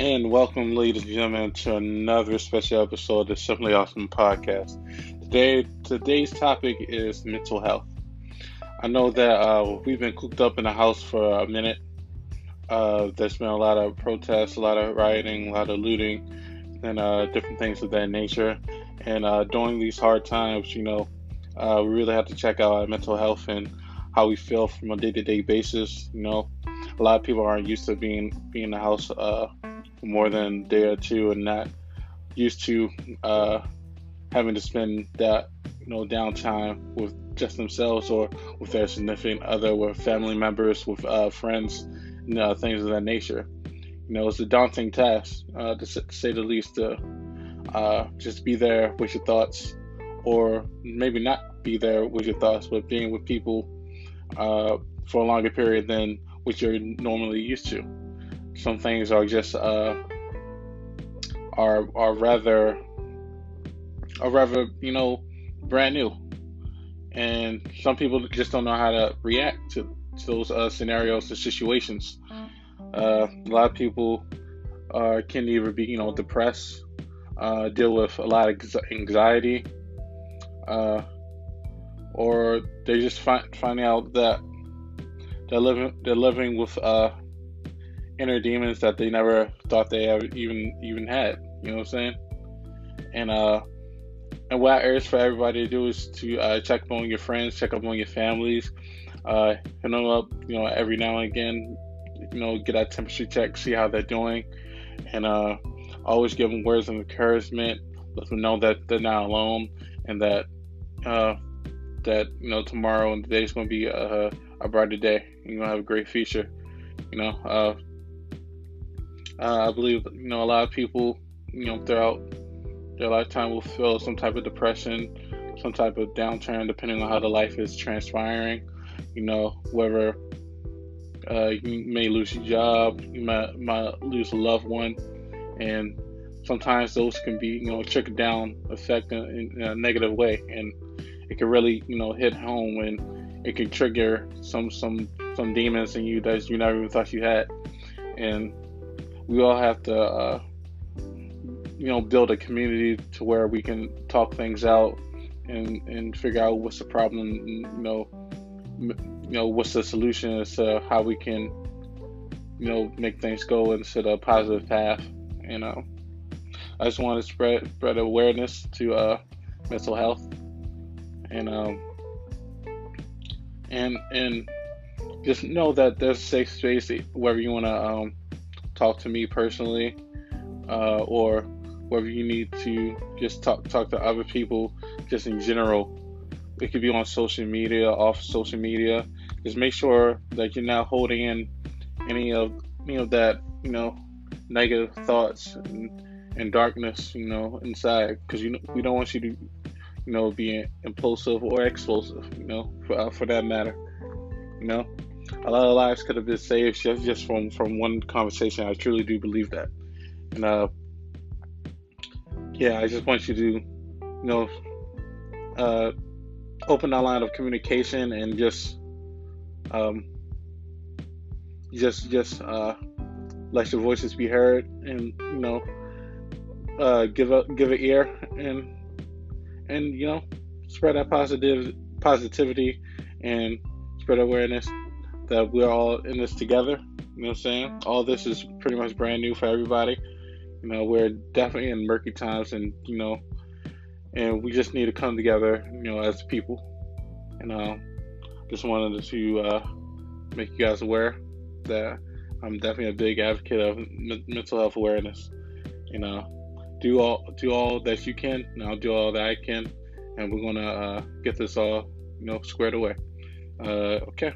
And welcome, ladies and gentlemen, to another special episode of the Simply Awesome podcast. Today, today's topic is mental health. I know that uh, we've been cooped up in the house for a minute. Uh, there's been a lot of protests, a lot of rioting, a lot of looting, and uh, different things of that nature. And uh, during these hard times, you know, uh, we really have to check out our mental health and how we feel from a day-to-day basis. You know, a lot of people aren't used to being being in the house uh, more than day or two and not used to uh, having to spend that you know downtime with just themselves or with their significant other, with family members, with uh, friends, you know, things of that nature. You know, it's a daunting task uh, to say the least. To uh, just be there with your thoughts, or maybe not be there with your thoughts, but being with people uh, for a longer period than what you're normally used to some things are just uh, are are rather are rather you know brand new, and some people just don't know how to react to, to those uh, scenarios and situations. Uh, a lot of people uh, can either be you know depressed, uh, deal with a lot of anxiety, uh, or they just find finding out that they're living they're living with uh, inner demons that they never thought they ever even even had. You know what I'm saying? And uh, and what I urge for everybody to do is to uh, check up on your friends, check up on your families, uh, hit them up, you know, every now and again, you know, get a temperature check, see how they're doing, and uh, always give them words of encouragement, let them know that they're not alone, and that uh, that you know tomorrow and today is going to be a, a brighter day. You're gonna have a great future. You know, uh, uh, I believe you know a lot of people, you know, throughout their lifetime will feel some type of depression, some type of downturn, depending on how the life is transpiring. You know, whether uh, you may lose your job, you might might lose a loved one, and sometimes those can be you know trickle down effect in, in, a negative way, and it can really you know hit home and it can trigger some some some demons in you that you never even thought you had, and we all have to, uh, you know, build a community to where we can talk things out and and figure out what's the problem. And, you know, you know what's the solution as to how we can, you know, make things go into a positive path. You know, I just want to spread spread awareness to uh, mental health and um and and just know that there's a safe space wherever you want to um, talk to me personally, uh, or whether you need to just talk talk to other people, just in general. It could be on social media, off social media. Just make sure that you're not holding in any of any of that, you know, negative thoughts and, and darkness, you know, inside. Because you know, we don't want you to, you know, be impulsive or explosive, you know, for for that matter, you know a lot of lives could have been saved just, just from from one conversation. I truly do believe that. And uh, yeah, I just want you to, you know, uh, open that line of communication and just, um, just just uh, let your voices be heard, and you know, uh, give a give an ear and and you know, spread that positive positivity and spread awareness that we're all in this together. You know what I'm saying? All this is pretty much brand new for everybody. You know, we're definitely in murky times, and you know, and we just need to come together, you know, as people. And uh, just wanted to uh, make you guys aware that I'm definitely a big advocate of m- mental health awareness. You know, do all do all that you can, and I'll do all that I can, and we're gonna uh, get this all, you know, squared away. Uh, okay.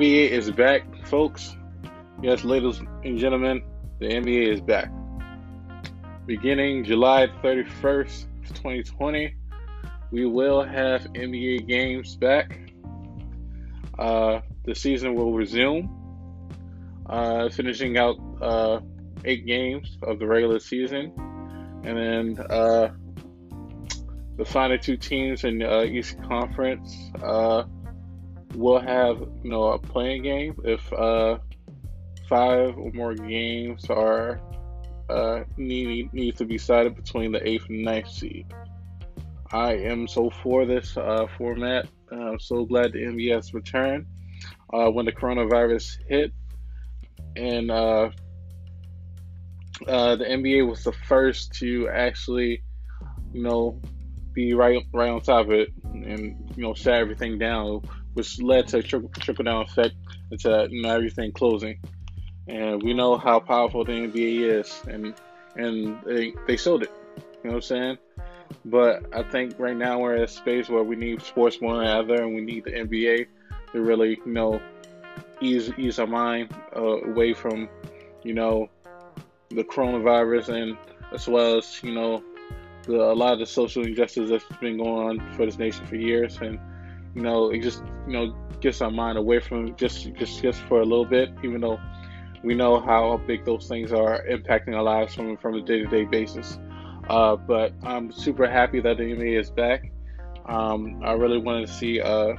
NBA is back, folks. Yes, ladies and gentlemen, the NBA is back. Beginning July 31st, 2020, we will have NBA games back. Uh, the season will resume, uh, finishing out uh, eight games of the regular season, and then uh, the final two teams in the uh, East Conference will have you know a playing game if uh, five or more games are uh, need to be decided between the eighth and ninth seed. I am so for this uh, format. I'm so glad the NBA has returned. Uh, when the coronavirus hit, and uh, uh, the NBA was the first to actually, you know, be right right on top of it and you know shut everything down, which led to a trickle, down effect into you know everything closing. And we know how powerful the NBA is, and and they they showed it. You know what I'm saying? But I think right now we're in a space where we need sports more than ever, and we need the NBA to really, you know, ease ease our mind uh, away from, you know, the coronavirus and as well as you know the, a lot of the social injustice that's been going on for this nation for years, and you know, it just you know gets our mind away from just just just for a little bit, even though we know how big those things are impacting our lives from from a day to day basis. Uh, but I'm super happy that the NBA is back. Um, I really want to see uh,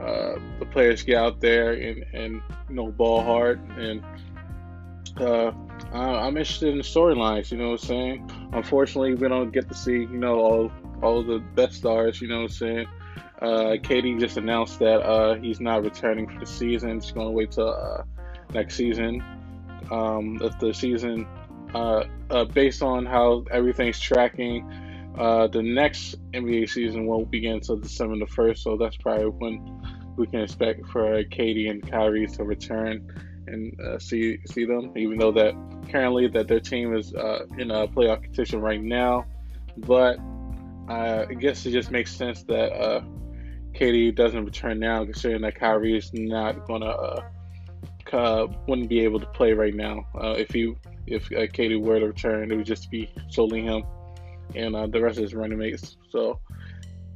uh, the players get out there and, and you know ball hard and uh, I'm interested in the storylines. You know what I'm saying? Unfortunately, we don't get to see you know all all the best stars. You know what I'm saying? Uh, KD just announced that uh, he's not returning for the season. He's going to wait till uh, next season. Um, if the season uh, uh, based on how everything's tracking, uh, the next NBA season won't begin until December the 1st, so that's probably when we can expect for KD and Kyrie to return and see see them. Even though that currently that their team is in a playoff competition right now, but I guess it just makes sense that uh, KD doesn't return now, considering that Kyrie is not gonna uh, wouldn't be able to play right now. Uh, if you if uh, KD were to return, it would just be solely him and uh, the rest of his running mates. So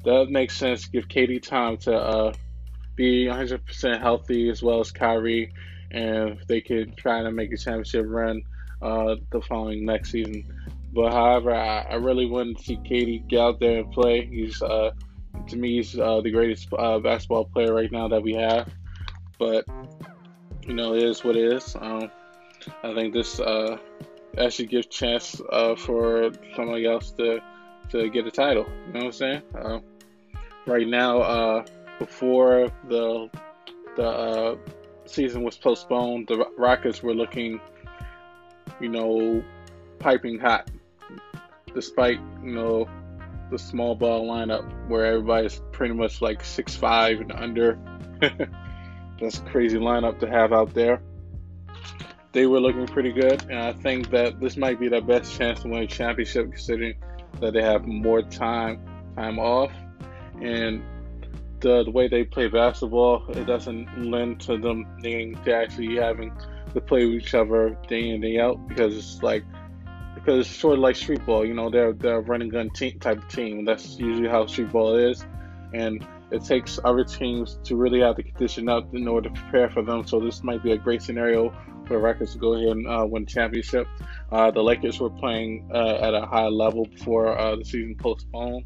that makes sense. Give KD time to uh, be 100% healthy as well as Kyrie, and they could try to make a championship run uh, the following next season. But however, I, I, really wanted to see KD get out there and play. He's uh, to me, he's uh, the greatest uh, basketball player right now that we have. But you know, it is what it is. Um, I think this uh, actually gives chance uh, for somebody else to to get a title. You know what I'm saying? Uh, right now, uh, before the the uh, season was postponed, the Rockets were looking, you know, piping hot, despite you know the small ball lineup where everybody's pretty much like six five and under. That's a crazy lineup to have out there they were looking pretty good, and I think that this might be their best chance to win a championship, considering that they have more time time off, and the, the way they play basketball, it doesn't lend to them needing to actually having to play with each other day in day out because it's like because it's sort of like street ball. You know, they're they're a running gun team, type of team. That's usually how street ball is, and it takes other teams to really have to condition up in order to prepare for them. So this might be a great scenario for the Rockets to go ahead and uh, win championship. Uh, the Lakers were playing uh, at a high level before uh, the season postponed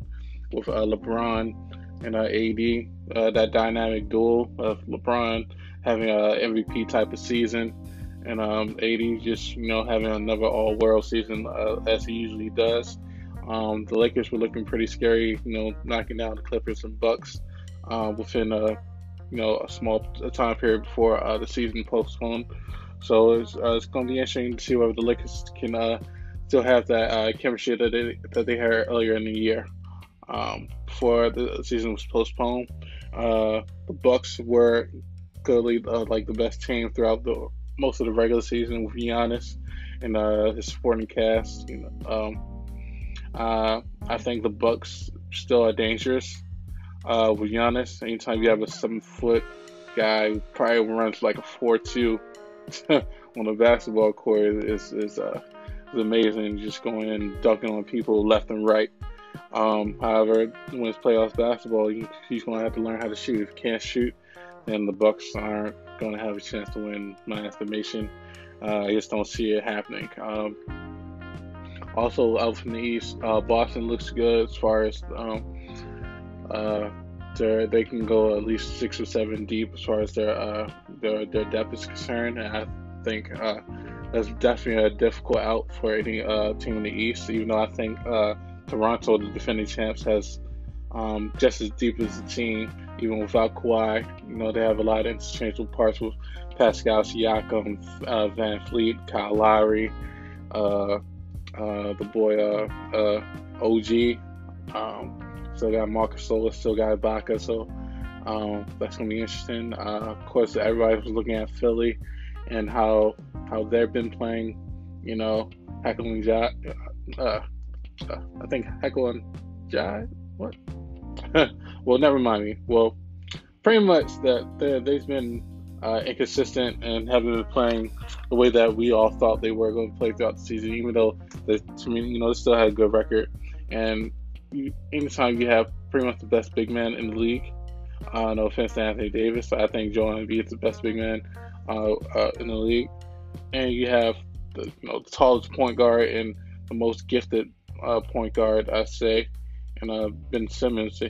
with uh, LeBron and uh, AD. that dynamic duel of LeBron having a MVP type of season and um, AD just you know having another All World season as he usually does. Um, the Lakers were looking pretty scary, you know, knocking down the Clippers and Bucks within a you know a small time period before the season postponed. So it's, uh, it's going to be interesting to see whether the Lakers can uh, still have that uh, chemistry that they that they had earlier in the year. Um, before the season was postponed, uh, the Bucks were clearly uh, like the best team throughout the most of the regular season with Giannis and uh, his supporting cast. You know, um, I think the Bucks still are dangerous with Giannis. Anytime you have a seven foot guy who probably runs like a four two on the basketball court is is, uh, is amazing. Just going and dunking on people left and right. Um, however, when it's playoffs basketball, you, he's going to have to learn how to shoot. If he can't shoot, then the Bucks aren't going to have a chance to win. My estimation, uh, I just don't see it happening. Um, also, out from the East, uh, Boston looks good as far as um, uh, they can go at least six or seven deep as far as their uh, their their depth is concerned. And I think uh, that's definitely a difficult out for any uh, team in the East. Even though I think uh, Toronto, the defending champs, has um, just as deep as the team, even without Kawhi. You know they have a lot of interchangeable parts with Pascal Siakam, uh, VanVleet, Kyle Lowry, uh, the boy OG. Um, Still got Marc Gasol, still got Ibaka, so um, that's gonna be interesting. Uh, of course, everybody was looking at Philly and how how they've been playing. You know, heckling. Uh, uh, I think heckling Jai. What? well, never mind me. Well, pretty much that they've been uh, inconsistent and haven't been playing the way that we all thought they were going to play throughout the season. Even though they, to me, you know, they still had a good record and anytime you have pretty much the best big man in the league, uh, no offense to Anthony Davis, but I think Joel Embiid is the best big man uh, uh, in the league, and you have the you know the tallest point guard and the most gifted uh, point guard, I say, and uh, Ben Simmons.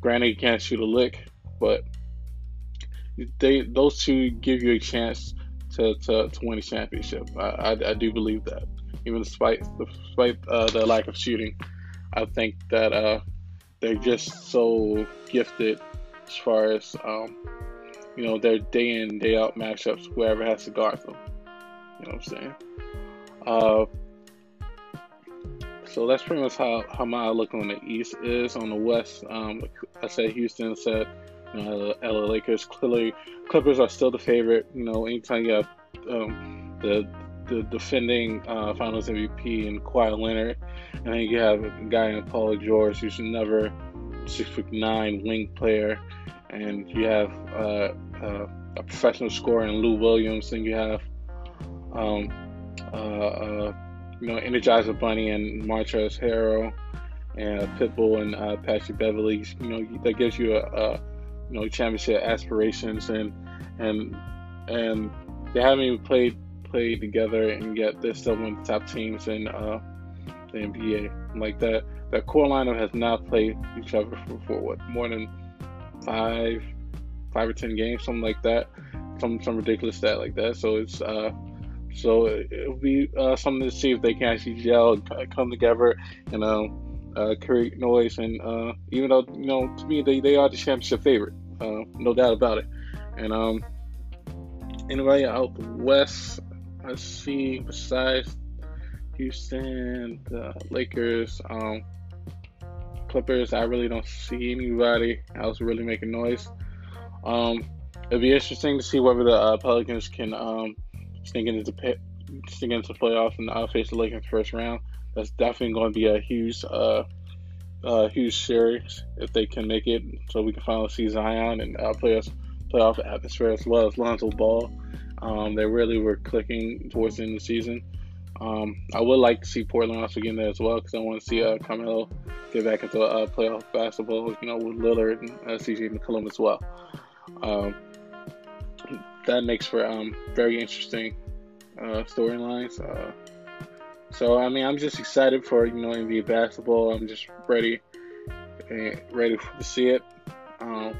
Granted, he can't shoot a lick, but they those two give you a chance to, to, to win a championship. I, I, I do believe that, even despite despite uh, the lack of shooting. I think that uh, they're just so gifted as far as um, you know their day in day out matchups. Whoever has to guard them, you know what I'm saying. Uh, so that's pretty much how, how my outlook on the East is. On the West, um, I said Houston said LA Lakers. Clearly, Clippers are still the favorite. You know, anytime you have um, the the defending uh, Finals MVP and Kawhi Leonard, and then you have a guy in Paul George who's another six foot nine wing player, and you have uh, uh, a professional scorer in Lou Williams, and you have um, uh, uh, you know Energizer Bunny and Montrezl Harrell and Pitbull and uh, Patrick Beverley. You know that gives you a, a you know championship aspirations and and and they haven't even played play together and yet they're still one of the top teams in uh, the NBA. Like that, that core lineup has not played each other for, for what more than five, five or ten games, something like that. Some some ridiculous stat like that. So it's uh, so it'll be uh, something to see if they can actually gel, come together, and um, uh, create noise. And uh, even though you know, to me, they, they are the championship favorite, uh, no doubt about it. And um, anybody out west, let's see, besides Houston, the Lakers, um, Clippers, I really don't see anybody else really making noise. Um, it'd be interesting to see whether the uh, Pelicans can um, sneak into pit, sneak into playoffs and uh, face the Lakers first round. That's definitely going to be a huge, uh, uh, huge series if they can make it, so we can finally see Zion and uh, playoff playoff atmosphere as well as Lonzo Ball. Um, they really were clicking towards the end of the season. Um, I would like to see Portland also get in there as well because I want to see uh, Carmelo get back into uh, playoff basketball, you know, with Lillard and uh, CJ McCollum as well. Um, that makes for um, very interesting uh, storylines. Uh, so I mean, I'm just excited for you know NBA basketball. I'm just ready, eh, ready to see it. Um,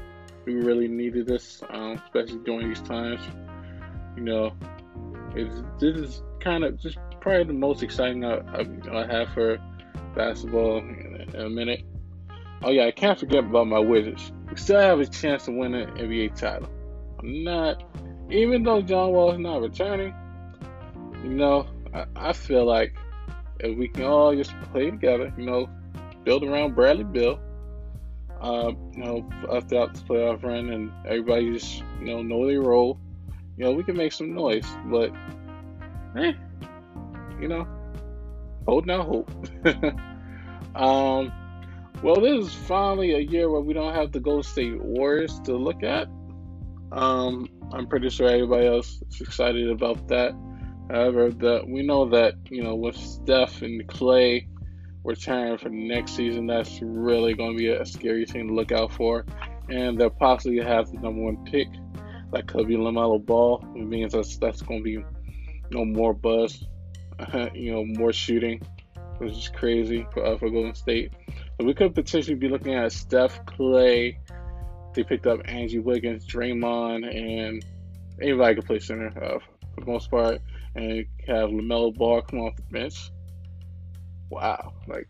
we really needed this, um, especially during these times. You know, this is kind of just probably the most exciting I, I, I have for basketball in, in a minute. Oh yeah, I can't forget about my Wizards. We still have a chance to win an NBA title. I'm not, even though John Wall is not returning. You know, I, I feel like if we can all just play together, you know, build around Bradley Beal, uh, you know, throughout this playoff run, and everybody just you know know their role. You know, we can make some noise, but eh, you know, holding out hope. um, well, this is finally a year where we don't have the Golden State Warriors to look at. Um, I'm pretty sure everybody else is excited about that. However, that we know that you know with Steph and Clay return for next season, that's really going to be a scary thing to look out for. and they'll possibly have the number one pick. That could be LaMelo Ball. It means that's that's going to be you know more buzz, you know more shooting, which is crazy for, uh, for Golden State. We could potentially be looking at Steph, Clay. They picked up Andrew Wiggins, Draymond, and anybody could play center uh, for the most part. And have LaMelo Ball come off the bench. Wow, like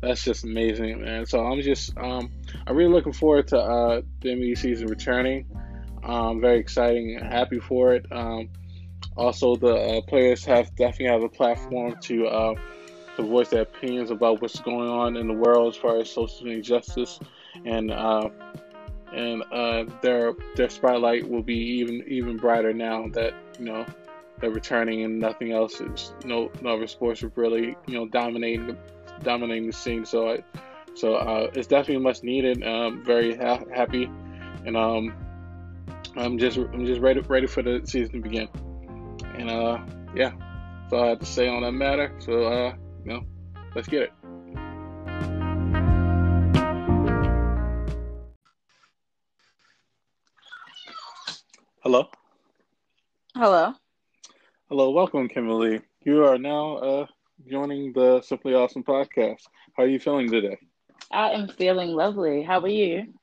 that's just amazing, man. So I'm just um, I'm really looking forward to uh, the NBA season returning. Um, very exciting, and happy for it. Um, also, the uh, players have definitely have a platform to uh, to voice their opinions about what's going on in the world as far as social injustice, and uh, and uh, their their spotlight will be even even brighter now that you know they're returning and nothing else is no no other sports are really you know dominating dominating the scene. So I, so uh, it's definitely much needed. Um, very ha- happy, and um, I'm just I'm just ready ready for the season to begin. And uh, yeah, that's all I have to say on that matter. So uh, you know, let's get it. Hello. Hello. Hello. Welcome, Kimberly. You are now uh, joining the Simply Awesome podcast. How are you feeling today? I am feeling lovely. How are you?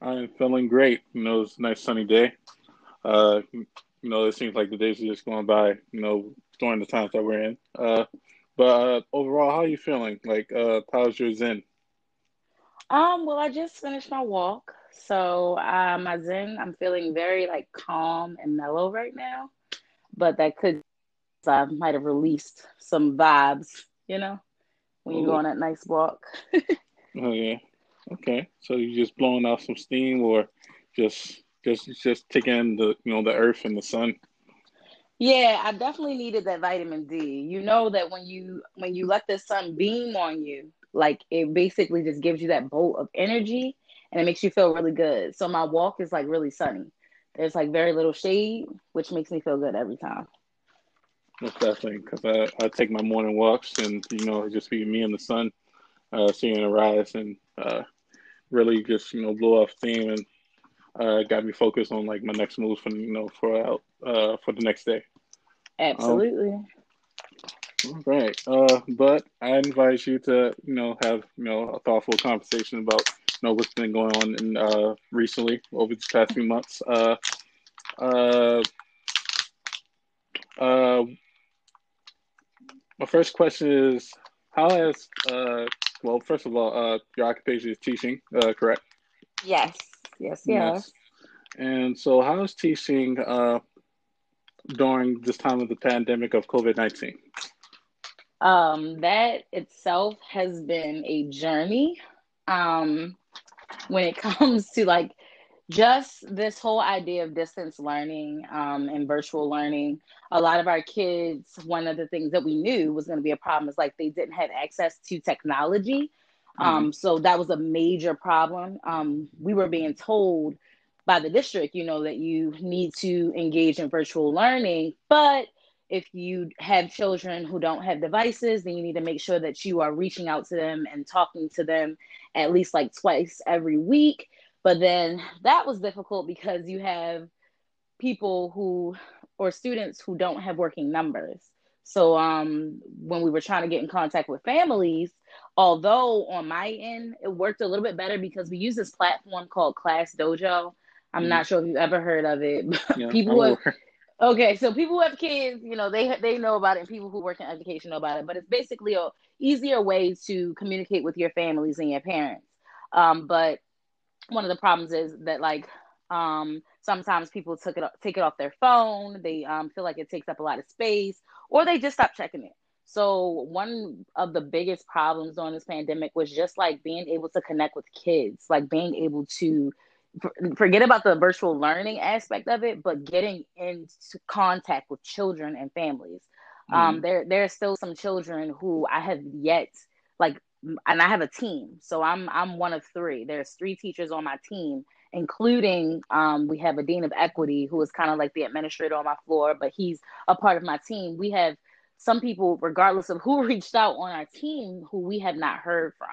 I'm feeling great. You know, it's a nice sunny day. Uh, you know, it seems like the days are just going by, you know, during the times that we're in. Uh, but uh, overall, how are you feeling? Like, uh, how's your Zen? Um, well, I just finished my walk. So, uh, my Zen, I'm feeling very like calm and mellow right now. But that could I might have released some vibes, you know, when you go on that nice walk. oh yeah. Okay. So you're just blowing off some steam or just just just taking the you know the earth and the sun. Yeah, I definitely needed that vitamin D. You know that when you when you let the sun beam on you, like it basically just gives you that bolt of energy and it makes you feel really good. So my walk is like really sunny. There's like very little shade, which makes me feel good every time. Most definitely, because I, I take my morning walks and you know just be me and the sun, uh, seeing it rise and uh, really just you know blow off steam and uh, got me focused on like my next moves for you know for out uh, for the next day. Absolutely. Um, all right, uh, but I invite you to you know have you know a thoughtful conversation about know what's been going on in uh, recently over these past few months. Uh, uh, uh, my first question is how has uh well first of all uh your occupation is teaching uh correct? Yes. Yes yes. And so how is teaching uh during this time of the pandemic of covid-19 um that itself has been a journey. Um when it comes to like just this whole idea of distance learning um, and virtual learning. A lot of our kids one of the things that we knew was going to be a problem is like they didn't have access to technology. Mm-hmm. um, so that was a major problem. Um, we were being told by the district you know that you need to engage in virtual learning but if you have children who don't have devices then you need to make sure that you are reaching out to them and talking to them at least like twice every week but then that was difficult because you have people who or students who don't have working numbers. So um, when we were trying to get in contact with families, although on my end it worked a little bit better because we use this platform called Class Dojo. I'm mm not sure if you've ever heard of it. Yeah, people who have, okay, so people who have kids, you know, they they know about it, and people who work in education know about it. But it's basically a easier way to communicate with your families and your parents. Um, but one of the problems is that like um, sometimes people took it take it off their phone. They um, feel like it takes up a lot of space, or they just stop checking it. So one of the biggest problems during this pandemic was just like being able to connect with kids, like being able to forget about the virtual learning aspect of it, but getting into contact with children and families. Mm-hmm. Um, there there are still some children who I have yet like and I have a team. So I'm I'm one of three. There's three teachers on my team, including um, we have a dean of equity who is kind of like the administrator on my floor, but he's a part of my team. We have some people, regardless of who reached out on our team, who we have not heard from.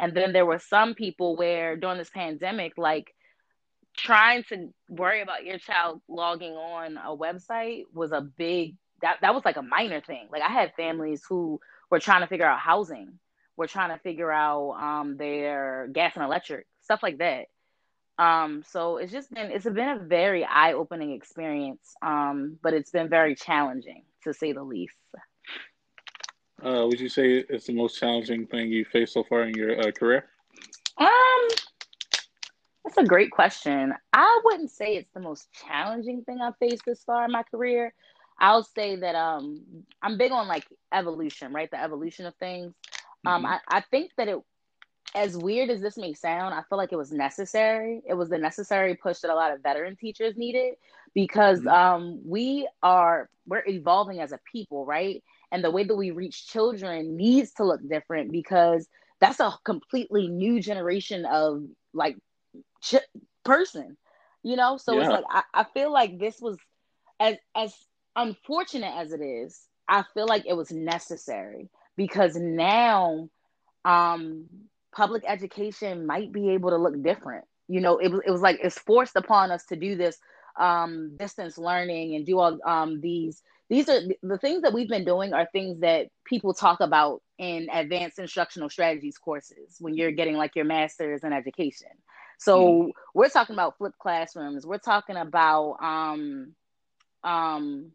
And then there were some people where during this pandemic, like trying to worry about your child logging on a website was a big that that was like a minor thing. Like I had families who were trying to figure out housing, were trying to figure out um, their gas and electric stuff like that. Um, so it's just been it's been a very eye opening experience, um, but it's been very challenging to say the least. Uh, would you say it's the most challenging thing you faced so far in your uh, career? Um, that's a great question. I wouldn't say it's the most challenging thing I've faced this far in my career. I'll say that um, I'm big on like evolution, right? The evolution of things. Um, mm-hmm. I, I think that it as weird as this may sound, I feel like it was necessary. It was the necessary push that a lot of veteran teachers needed because mm-hmm. um, we are we're evolving as a people, right? And the way that we reach children needs to look different because that's a completely new generation of like ch- person, you know. So yeah. it's like I, I feel like this was as as unfortunate as it is. I feel like it was necessary because now um public education might be able to look different. You know, it was it was like it's forced upon us to do this um, distance learning and do all um, these. These are the things that we've been doing are things that people talk about in advanced instructional strategies courses when you're getting like your master's in education. So mm. we're talking about flipped classrooms. We're talking about um, um,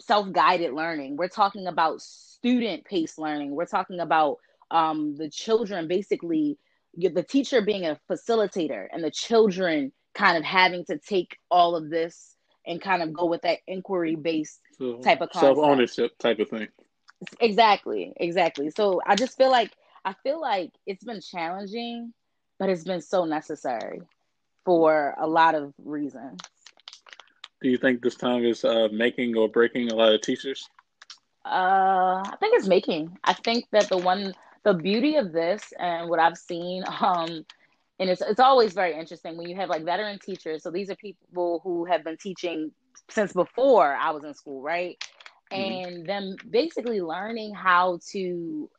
self-guided learning. We're talking about student-paced learning. We're talking about um, the children basically the teacher being a facilitator and the children kind of having to take all of this and kind of go with that inquiry based so type of self ownership type of thing. Exactly, exactly. So I just feel like I feel like it's been challenging, but it's been so necessary for a lot of reasons. Do you think this time is uh, making or breaking a lot of teachers? Uh, I think it's making. I think that the one the beauty of this and what I've seen, um, and it's it's always very interesting when you have like veteran teachers. So these are people who have been teaching since before I was in school, right? Mm-hmm. And them basically learning how to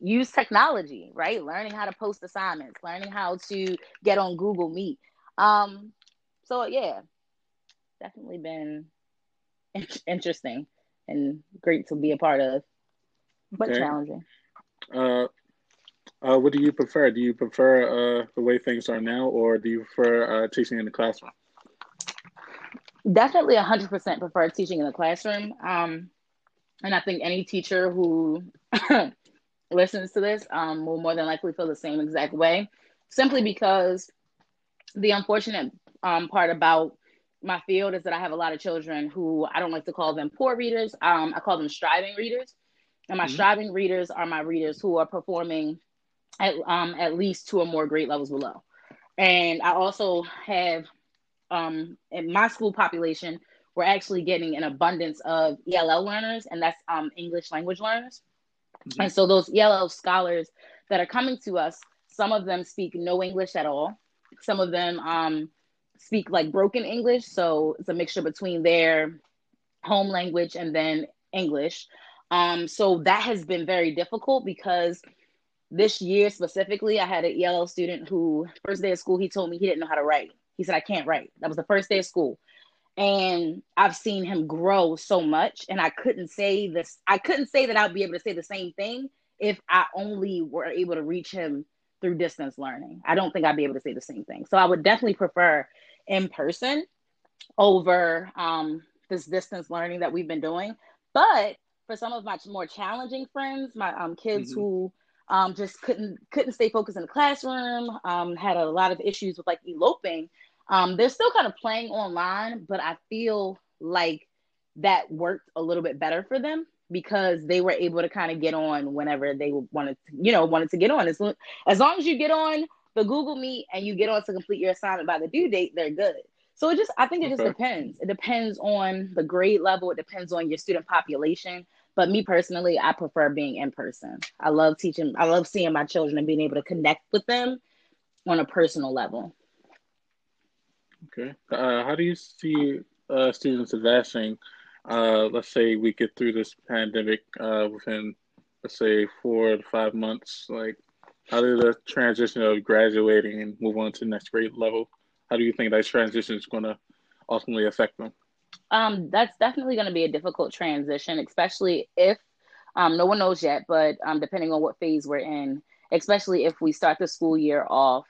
use technology, right? Learning how to post assignments, learning how to get on Google Meet. Um, so yeah, definitely been interesting and great to be a part of, but okay. challenging. Uh, uh, what do you prefer? Do you prefer uh, the way things are now, or do you prefer uh, teaching in the classroom? Definitely, hundred percent prefer teaching in the classroom. Um, and I think any teacher who listens to this um, will more than likely feel the same exact way, simply because the unfortunate um, part about my field is that I have a lot of children who I don't like to call them poor readers. Um, I call them striving readers. And my mm-hmm. striving readers are my readers who are performing at um, at least two or more grade levels below. And I also have um, in my school population, we're actually getting an abundance of ELL learners, and that's um, English language learners. Mm-hmm. And so those ELL scholars that are coming to us, some of them speak no English at all. Some of them um, speak like broken English, so it's a mixture between their home language and then English. Um, so that has been very difficult because this year specifically, I had an ELL student who, first day of school, he told me he didn't know how to write. He said, I can't write. That was the first day of school. And I've seen him grow so much. And I couldn't say this, I couldn't say that I'd be able to say the same thing if I only were able to reach him through distance learning. I don't think I'd be able to say the same thing. So I would definitely prefer in person over um, this distance learning that we've been doing. But for some of my more challenging friends, my um, kids mm-hmm. who um, just couldn't couldn't stay focused in the classroom, um, had a lot of issues with like eloping. Um, they're still kind of playing online, but I feel like that worked a little bit better for them because they were able to kind of get on whenever they wanted to, you know, wanted to get on. As, as long as you get on the Google Meet and you get on to complete your assignment by the due date, they're good. So it just, I think it just okay. depends. It depends on the grade level. It depends on your student population. But me personally, I prefer being in person. I love teaching, I love seeing my children and being able to connect with them on a personal level. Okay. Uh, how do you see uh, students advancing? Uh, let's say we get through this pandemic uh, within, let's say, four to five months. Like, how did the transition of graduating and move on to the next grade level? How do you think that transition is going to ultimately affect them? Um, that's definitely going to be a difficult transition, especially if um, no one knows yet, but um, depending on what phase we're in, especially if we start the school year off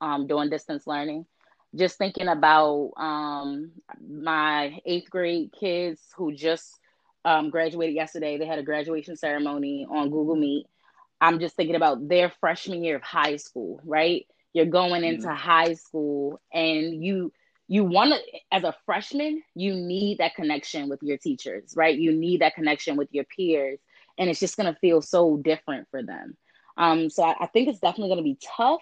um, doing distance learning. Just thinking about um, my eighth grade kids who just um, graduated yesterday, they had a graduation ceremony on Google Meet. I'm just thinking about their freshman year of high school, right? You're going into mm-hmm. high school and you you want to as a freshman you need that connection with your teachers right you need that connection with your peers and it's just going to feel so different for them um, so I, I think it's definitely going to be tough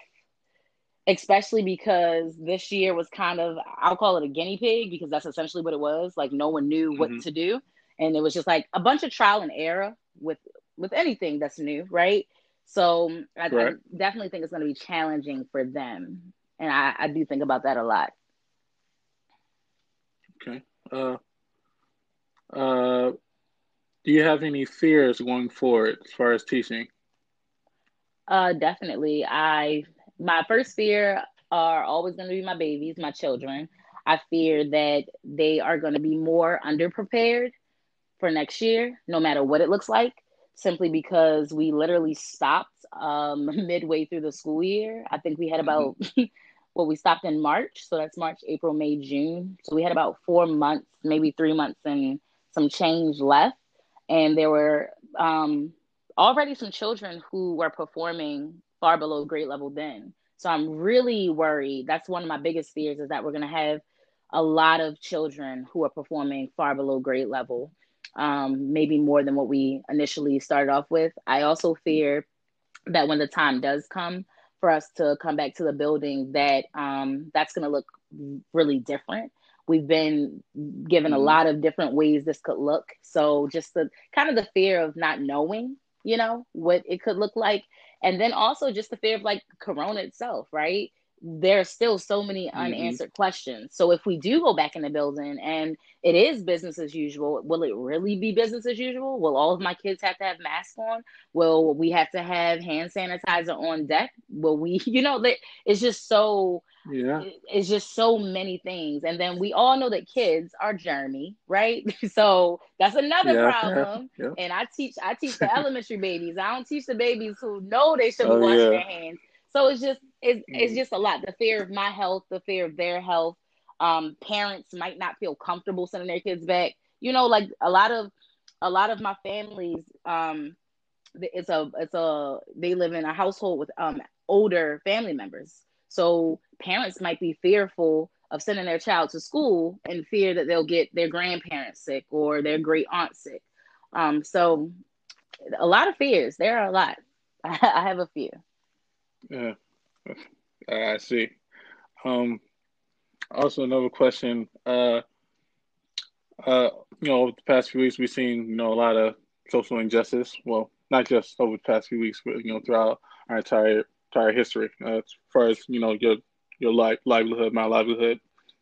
especially because this year was kind of i'll call it a guinea pig because that's essentially what it was like no one knew what mm-hmm. to do and it was just like a bunch of trial and error with with anything that's new right so i, right. I definitely think it's going to be challenging for them and I, I do think about that a lot Okay. Uh, uh, do you have any fears going forward as far as teaching? Uh, definitely. I my first fear are always going to be my babies, my children. I fear that they are going to be more underprepared for next year, no matter what it looks like, simply because we literally stopped um, midway through the school year. I think we had mm-hmm. about well, we stopped in March. So that's March, April, May, June. So we had about four months, maybe three months and some change left. And there were um, already some children who were performing far below grade level then. So I'm really worried. That's one of my biggest fears is that we're going to have a lot of children who are performing far below grade level, um, maybe more than what we initially started off with. I also fear that when the time does come, for us to come back to the building that um, that's going to look really different. We've been given mm-hmm. a lot of different ways this could look. So just the kind of the fear of not knowing, you know, what it could look like. And then also just the fear of like Corona itself, right? There's still so many mm-hmm. unanswered mm-hmm. questions. So if we do go back in the building and it is business as usual, will it really be business as usual? Will all of my kids have to have masks on? Will we have to have hand sanitizer on deck? Will we, you know, that it's just so yeah, it's just so many things. And then we all know that kids are germy, right? so that's another yeah, problem. Yeah, and I teach I teach the elementary babies. I don't teach the babies who know they should be oh, washing their hands so it's just it's, it's mm. just a lot. The fear of my health, the fear of their health. Um, parents might not feel comfortable sending their kids back. You know, like a lot of a lot of my families, um, it's a it's a they live in a household with um older family members. So parents might be fearful of sending their child to school and fear that they'll get their grandparents sick or their great aunt sick. Um, so a lot of fears. There are a lot. I have a few. Yeah, I see. Um, also, another question. Uh, uh, you know, over the past few weeks, we've seen you know a lot of social injustice. Well, not just over the past few weeks, but you know throughout our entire entire history. Uh, as far as you know, your your life, livelihood, my livelihood.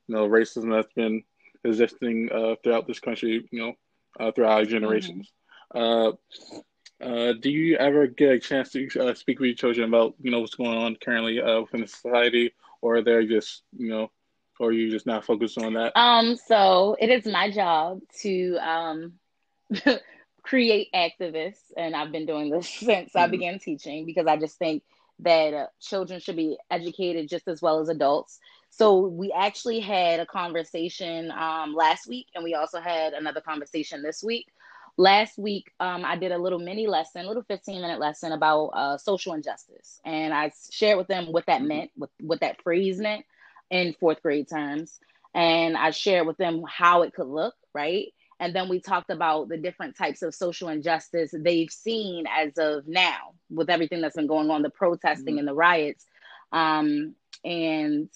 You know, racism that's been existing uh, throughout this country. You know, uh, throughout our generations. Mm-hmm. Uh, do you ever get a chance to uh, speak with your children about you know what's going on currently uh, within the society, or they're just you know, or you just not focused on that? Um, so it is my job to um, create activists, and I've been doing this since mm-hmm. I began teaching because I just think that uh, children should be educated just as well as adults. So we actually had a conversation um, last week, and we also had another conversation this week last week um, i did a little mini lesson a little 15 minute lesson about uh, social injustice. And i shared with them what that mm-hmm. meant what, what that phrase meant in fourth grade terms. And i shared with them how it could look right? And then we talked about the different types of social injustice they've seen as of now with everything that's been going on the protesting mm-hmm. and the riots. Um, and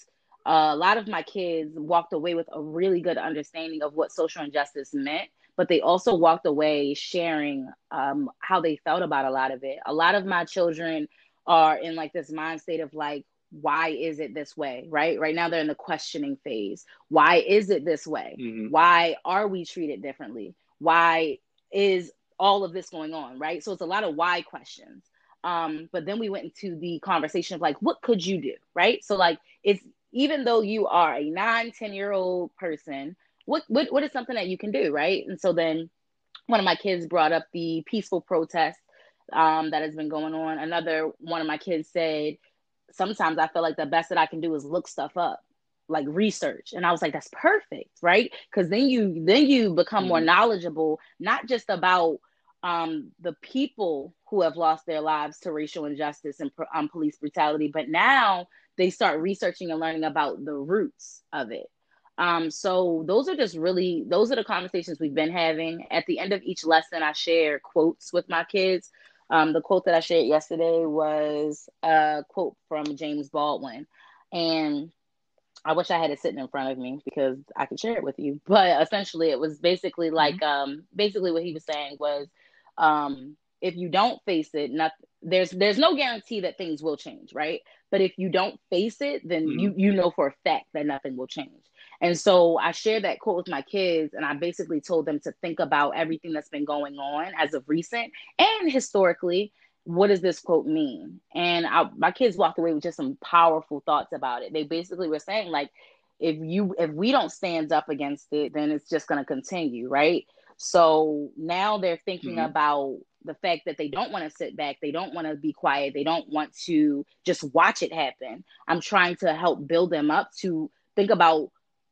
uh, a lot of my kids walked away with a really good understanding of what social injustice meant but they also walked away sharing um, how they felt about a lot of it. A lot of my children are in like this mind state of like, why is it this way? Right? Right now they're in the questioning phase. Why is it this way? Mm-hmm. Why are we treated differently? Why is all of this going on? Right? So it's a lot of why questions. Um, but then we went into the conversation of like, what could you do? Right. So like it's even though you are a nine, 10 year old person, what, what what is something that you can do? Right. And so then one of my kids brought up the peaceful protest um, that has been going on. Another one of my kids said, sometimes I feel like the best that I can do is look stuff up like research and i was like that's perfect right because then you then you become mm-hmm. more knowledgeable not just about um, the people who have lost their lives to racial injustice and um, police brutality but now they start researching and learning about the roots of it um, so those are just really those are the conversations we've been having at the end of each lesson i share quotes with my kids um, the quote that i shared yesterday was a quote from james baldwin and I wish I had it sitting in front of me because I could share it with you. But essentially, it was basically mm-hmm. like, um, basically what he was saying was, um, if you don't face it, not there's there's no guarantee that things will change, right? But if you don't face it, then mm-hmm. you you know for a fact that nothing will change. And so I shared that quote with my kids, and I basically told them to think about everything that's been going on as of recent and historically, what does this quote mean? And I, my kids walked away with just some powerful thoughts about it. They basically were saying like, if you if we don't stand up against it, then it's just going to continue, right? So now they're thinking mm-hmm. about the fact that they don't want to sit back, they don't want to be quiet, they don't want to just watch it happen. I'm trying to help build them up to think about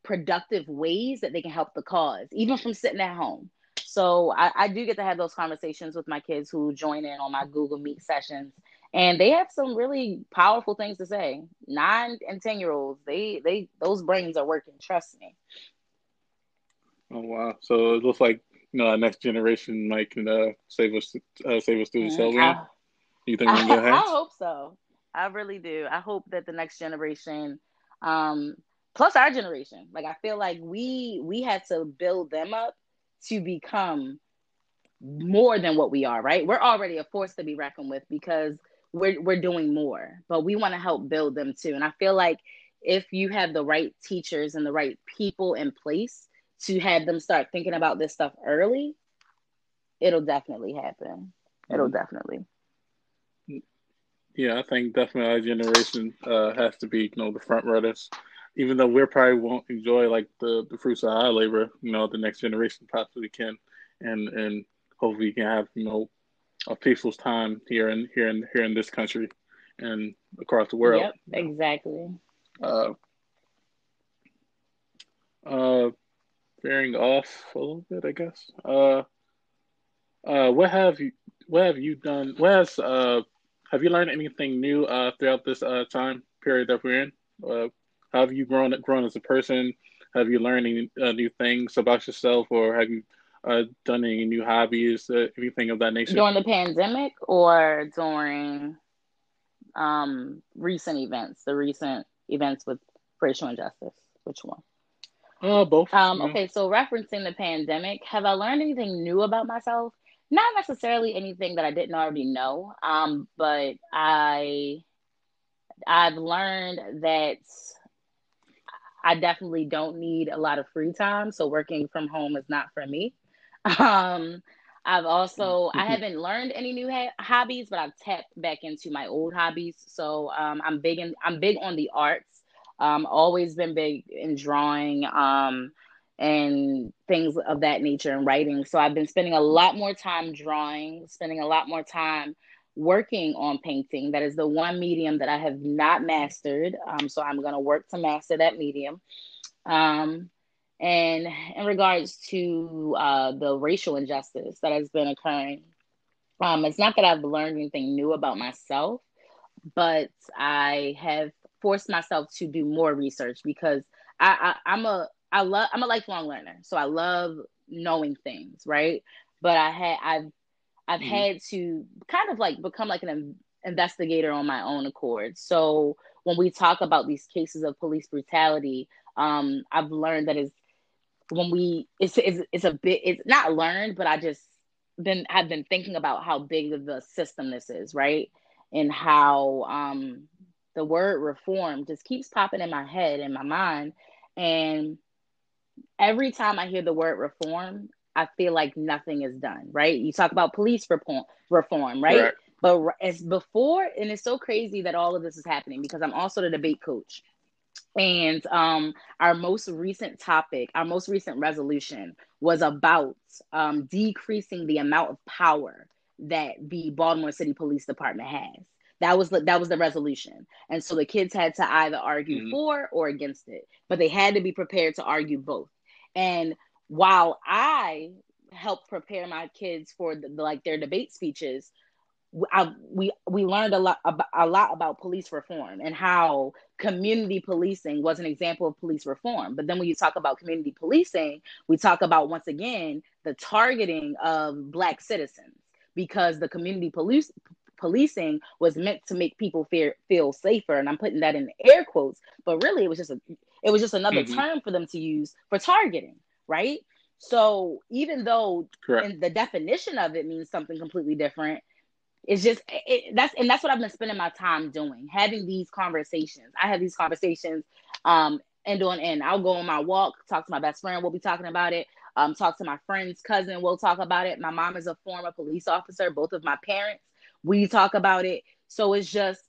productive ways that they can help the cause, even from sitting at home. So I, I do get to have those conversations with my kids who join in on my Google Meet sessions, and they have some really powerful things to say. Nine and ten year olds, they they those brains are working. Trust me. Oh wow! So it looks like you know next generation might can uh, save us uh, save us through the cell mm-hmm. You think we're in good hands? I hope so. I really do. I hope that the next generation, um, plus our generation, like I feel like we we had to build them up to become more than what we are, right? We're already a force to be reckoned with because we're we're doing more, but we want to help build them too. And I feel like if you have the right teachers and the right people in place to have them start thinking about this stuff early, it'll definitely happen. It'll mm-hmm. definitely. Yeah, I think definitely our generation uh, has to be, you know, the front runners even though we probably won't enjoy like the, the fruits of our labor, you know, the next generation possibly can, and and hopefully we can have you know a peaceful time here and here and here in this country and across the world. Yep, exactly. Uh, uh, veering off a little bit, I guess. Uh, uh, what have you what have you done? What has uh have you learned anything new uh throughout this uh time period that we're in? Uh, how have you grown grown as a person? Have you learned any uh, new things about yourself, or have you uh, done any new hobbies, uh, anything of that nature? During the pandemic, or during um, recent events, the recent events with racial injustice. Which one? Uh, both. Um, okay, so referencing the pandemic, have I learned anything new about myself? Not necessarily anything that I didn't already know, um, but I I've learned that I definitely don't need a lot of free time. So working from home is not for me. Um, I've also I haven't learned any new ha- hobbies, but I've tapped back into my old hobbies. So um, I'm big in I'm big on the arts. Um, always been big in drawing um, and things of that nature and writing. So I've been spending a lot more time drawing, spending a lot more time working on painting. That is the one medium that I have not mastered. Um, so I'm going to work to master that medium. Um, and in regards to uh, the racial injustice that has been occurring, um, it's not that I've learned anything new about myself, but I have forced myself to do more research because I, I I'm a I love I'm a lifelong learner, so I love knowing things, right? But I had I've I've mm-hmm. had to kind of like become like an investigator on my own accord. So when we talk about these cases of police brutality, um, I've learned that is when we it's, it's it's a bit it's not learned, but I just been have been thinking about how big of the system this is, right? And how um, the word reform just keeps popping in my head in my mind, and every time I hear the word reform, I feel like nothing is done, right? You talk about police reform, reform right? But as before, and it's so crazy that all of this is happening because I'm also the debate coach. And um, our most recent topic, our most recent resolution was about um, decreasing the amount of power that the Baltimore City Police Department has. That was the, that was the resolution, and so the kids had to either argue mm-hmm. for or against it, but they had to be prepared to argue both. And while I helped prepare my kids for the, like their debate speeches, I, we we learned a lot about, a lot about police reform and how community policing was an example of police reform. But then when you talk about community policing, we talk about once again the targeting of black citizens because the community police policing was meant to make people fear, feel safer and i'm putting that in air quotes but really it was just a it was just another mm-hmm. term for them to use for targeting right so even though the definition of it means something completely different it's just it, that's and that's what I've been spending my time doing, having these conversations. I have these conversations um end on end. I'll go on my walk, talk to my best friend, we'll be talking about it. Um, talk to my friend's cousin, we'll talk about it. My mom is a former police officer, both of my parents, we talk about it. So it's just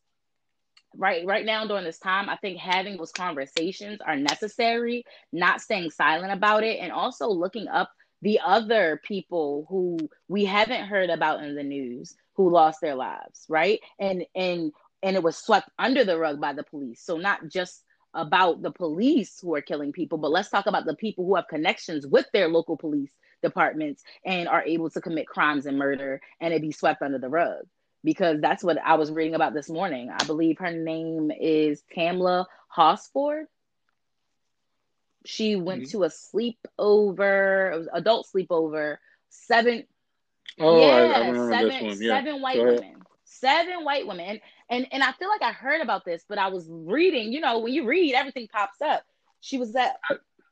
right right now during this time i think having those conversations are necessary not staying silent about it and also looking up the other people who we haven't heard about in the news who lost their lives, right? And and and it was swept under the rug by the police. So not just about the police who are killing people, but let's talk about the people who have connections with their local police departments and are able to commit crimes and murder and it be swept under the rug. Because that's what I was reading about this morning. I believe her name is Tamla Horsford. She went mm-hmm. to a sleepover, adult sleepover, seven Oh, yeah, I, I seven, this one. Yeah. Seven white women. Seven white women. And, and and I feel like I heard about this, but I was reading, you know, when you read, everything pops up. She was at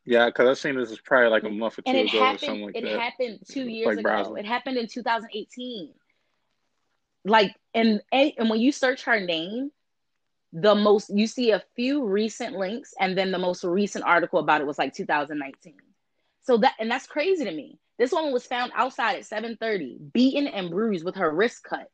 yeah, because I've seen this is probably like a month or two ago happened, or something like it that. It happened two years like ago. Browsing. It happened in 2018. Like and and when you search her name, the most you see a few recent links, and then the most recent article about it was like 2019. So that and that's crazy to me. This woman was found outside at 7:30, beaten and bruised with her wrist cut,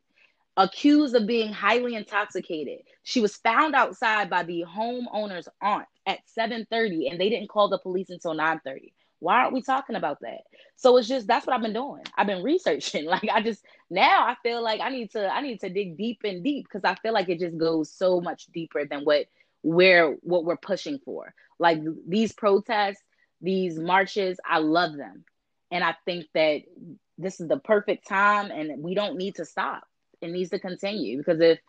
accused of being highly intoxicated. She was found outside by the homeowner's aunt at 7:30 and they didn't call the police until 9:30. Why aren't we talking about that? So it's just that's what I've been doing. I've been researching. Like I just now I feel like I need to I need to dig deep and deep because I feel like it just goes so much deeper than what where what we're pushing for. Like these protests, these marches, I love them. And I think that this is the perfect time and we don't need to stop. It needs to continue because if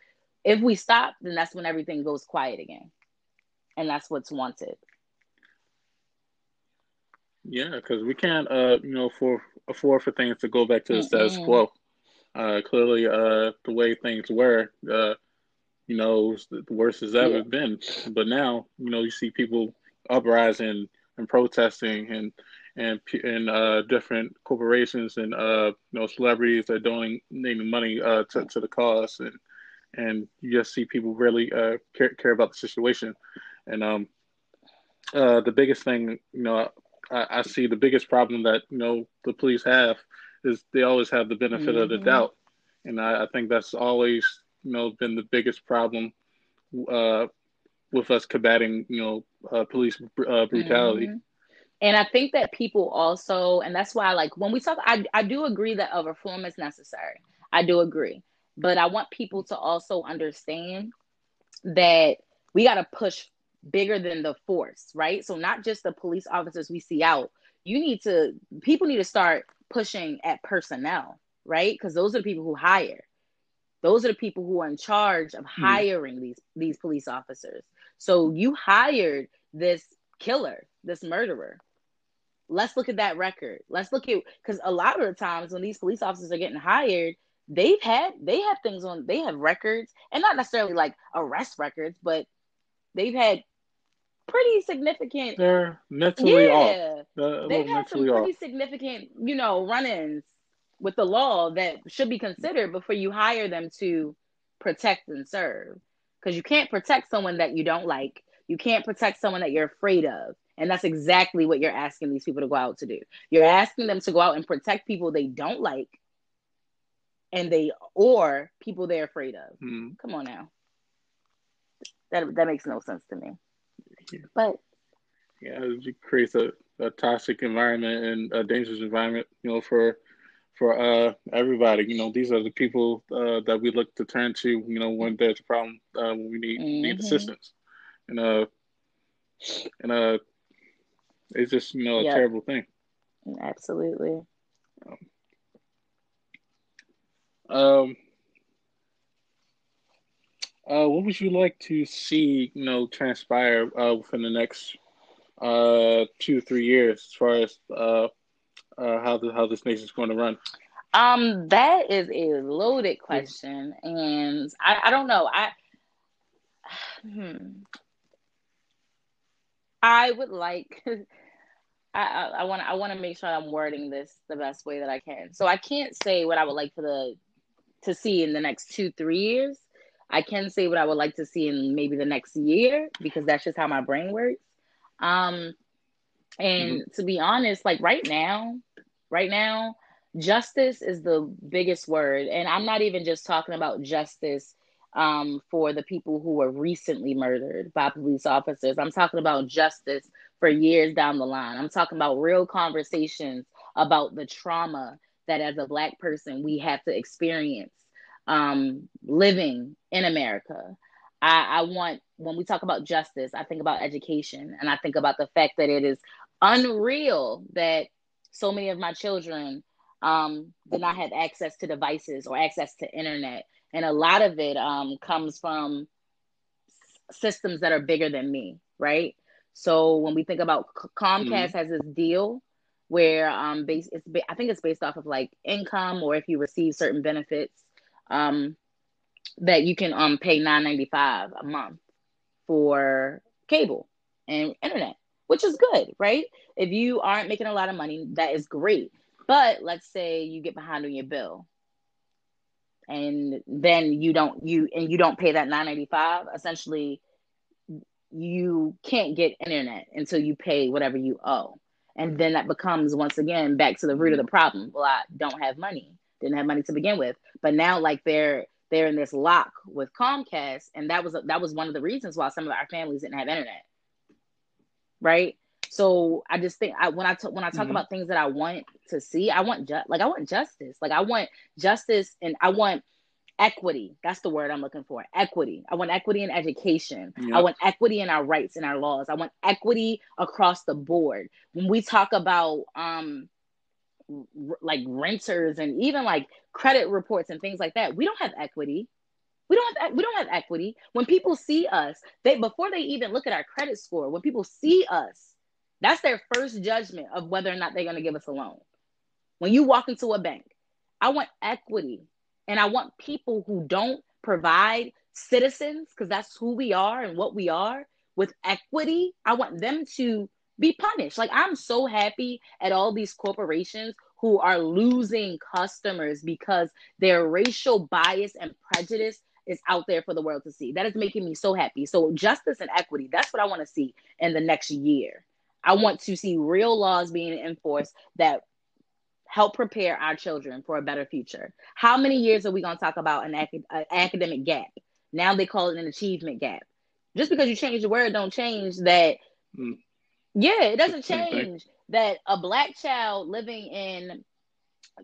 if we stop, then that's when everything goes quiet again. And that's what's wanted. Yeah, because we can't, uh, you know, for afford for things to go back to the mm status quo. Uh, clearly, uh, the way things were, uh, you know, the worst has ever yeah. been. But now, you know, you see people uprising and protesting and and and uh, different corporations and uh, you know celebrities that donating money uh, to to the cause, and and you just see people really uh, care care about the situation, and um, uh, the biggest thing you know I, I see the biggest problem that you know the police have is they always have the benefit mm-hmm. of the mm-hmm. doubt, and I, I, think that's always you know been the biggest problem uh, with us combating you know uh, police uh, brutality. Mm-hmm. And I think that people also, and that's why, like, when we talk, I, I do agree that a reform is necessary. I do agree. But I want people to also understand that we got to push bigger than the force, right? So, not just the police officers we see out. You need to, people need to start pushing at personnel, right? Because those are the people who hire. Those are the people who are in charge of hmm. hiring mm. these these police officers. So you hired this killer, this murderer let's look at that record. Let's look at because a lot of the times when these police officers are getting hired, they've had they have things on they have records and not necessarily like arrest records, but they've had pretty significant. They're mentally yeah, off. They're they've had some pretty off. significant, you know, run-ins with the law that should be considered before you hire them to protect and serve. Because you can't protect someone that you don't like. You can't protect someone that you're afraid of. And that's exactly what you're asking these people to go out to do. You're asking them to go out and protect people they don't like and they or people they're afraid of. Mm. Come on now. That that makes no sense to me. Yeah. But yeah, it creates a, a toxic environment and a dangerous environment, you know, for for uh everybody. You know, these are the people uh, that we look to turn to, you know, when there's a problem, uh, when we need mm-hmm. need assistance. And uh and uh it's just, you know, a yep. terrible thing. Absolutely. Um, uh, what would you like to see, you know, transpire uh, within the next uh, two three years, as far as uh, uh, how the, how this nation is going to run? Um, that is a loaded question, and I, I don't know. I hmm. I would like I want I want to make sure I'm wording this the best way that I can. So I can't say what I would like for the to see in the next two three years. I can say what I would like to see in maybe the next year because that's just how my brain works. Um, and mm-hmm. to be honest, like right now, right now, justice is the biggest word, and I'm not even just talking about justice um, for the people who were recently murdered by police officers. I'm talking about justice for years down the line. I'm talking about real conversations about the trauma that as a Black person we have to experience um, living in America. I, I want, when we talk about justice, I think about education and I think about the fact that it is unreal that so many of my children um, did not have access to devices or access to internet and a lot of it um, comes from systems that are bigger than me, right? So when we think about Comcast mm-hmm. has this deal where um base it's I think it's based off of like income or if you receive certain benefits um that you can um pay 9.95 a month for cable and internet, which is good, right? If you aren't making a lot of money, that is great. But let's say you get behind on your bill and then you don't you and you don't pay that 995 essentially you can't get internet until you pay whatever you owe and then that becomes once again back to the root of the problem well i don't have money didn't have money to begin with but now like they're they're in this lock with comcast and that was that was one of the reasons why some of our families didn't have internet right so I just think I, when I t- when I talk mm-hmm. about things that I want to see, I want ju- like I want justice. Like I want justice and I want equity. That's the word I'm looking for. Equity. I want equity in education. Yep. I want equity in our rights and our laws. I want equity across the board. When we talk about um like renters and even like credit reports and things like that, we don't have equity. We don't have we don't have equity. When people see us, they before they even look at our credit score, when people see us, that's their first judgment of whether or not they're going to give us a loan. When you walk into a bank, I want equity and I want people who don't provide citizens, because that's who we are and what we are, with equity. I want them to be punished. Like, I'm so happy at all these corporations who are losing customers because their racial bias and prejudice is out there for the world to see. That is making me so happy. So, justice and equity, that's what I want to see in the next year. I want to see real laws being enforced that help prepare our children for a better future. How many years are we going to talk about an, acad- an academic gap? Now they call it an achievement gap. Just because you change the word, don't change that. Mm. Yeah, it doesn't change that a black child living in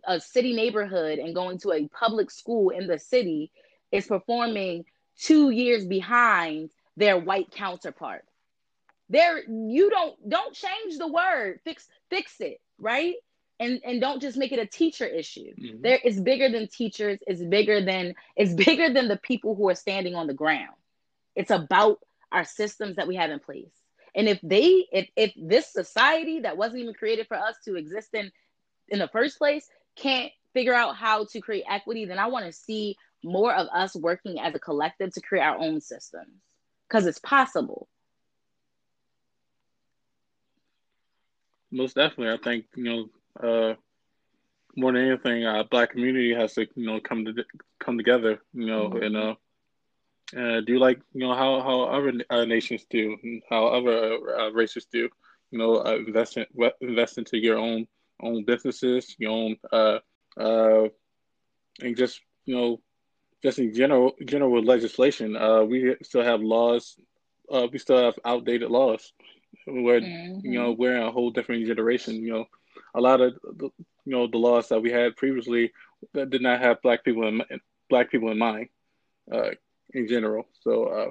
a city neighborhood and going to a public school in the city is performing two years behind their white counterpart. There you don't don't change the word. Fix fix it right? And and don't just make it a teacher issue. Mm-hmm. there is bigger than teachers. It's bigger than it's bigger than the people who are standing on the ground. It's about our systems that we have in place and if they if if this society that wasn't even created for us to exist in in the first place can't figure out how to create equity then i want to see more of us working as a collective to create our own systems because it's possible most definitely. I think you know, uh, more than anything, uh, black community has to you know come to come together. You know, mm-hmm. and uh, uh, do like you know how how other uh, nations do, how other uh, races do. You know, uh, invest in, invest into your own own businesses, your own uh, uh, and just you know, just in general, general legislation, uh, we still have laws. Uh, we still have outdated laws. Where mm-hmm. you know we're in a whole different generation. You know, a lot of the, you know the laws that we had previously that did not have black people in black people in mind, uh, in general. So uh,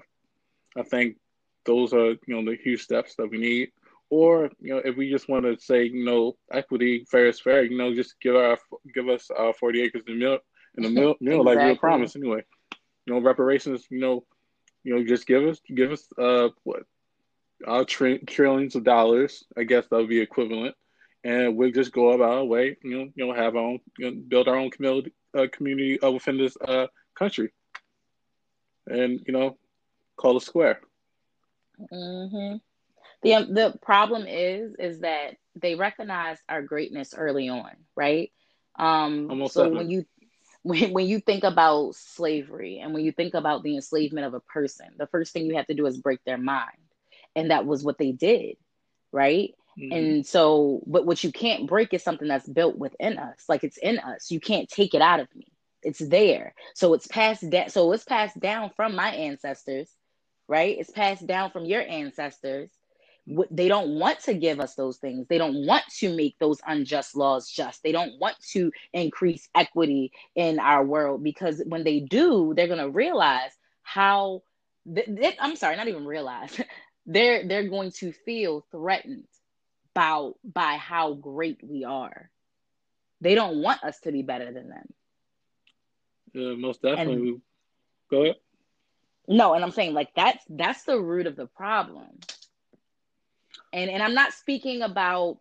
I think those are you know the huge steps that we need. Or you know, if we just want to say you know equity, fair is fair, you know, just give our give us our forty acres in the mill in the mill, mill exactly. like we promised anyway. You know, reparations. You know, you know, just give us give us uh what our tri- trillions of dollars. I guess that would be equivalent, and we'll just go about our way. You know, you know, have our own, you know, build our own community uh, community within this uh country, and you know, call a square. Mm-hmm. The um, the problem is is that they recognize our greatness early on, right? Um, Almost so when you when, when you think about slavery and when you think about the enslavement of a person, the first thing you have to do is break their mind, and that was what they did, right? Mm-hmm. And so, but what you can't break is something that's built within us, like it's in us. You can't take it out of me. It's there. So it's passed down. So it's passed down from my ancestors right? It's passed down from your ancestors. They don't want to give us those things. They don't want to make those unjust laws just. They don't want to increase equity in our world because when they do, they're going to realize how. They, I'm sorry, not even realize. they're they're going to feel threatened by by how great we are. They don't want us to be better than them. Yeah, most definitely. And, Go ahead. No, and I'm saying like that's that's the root of the problem. And and I'm not speaking about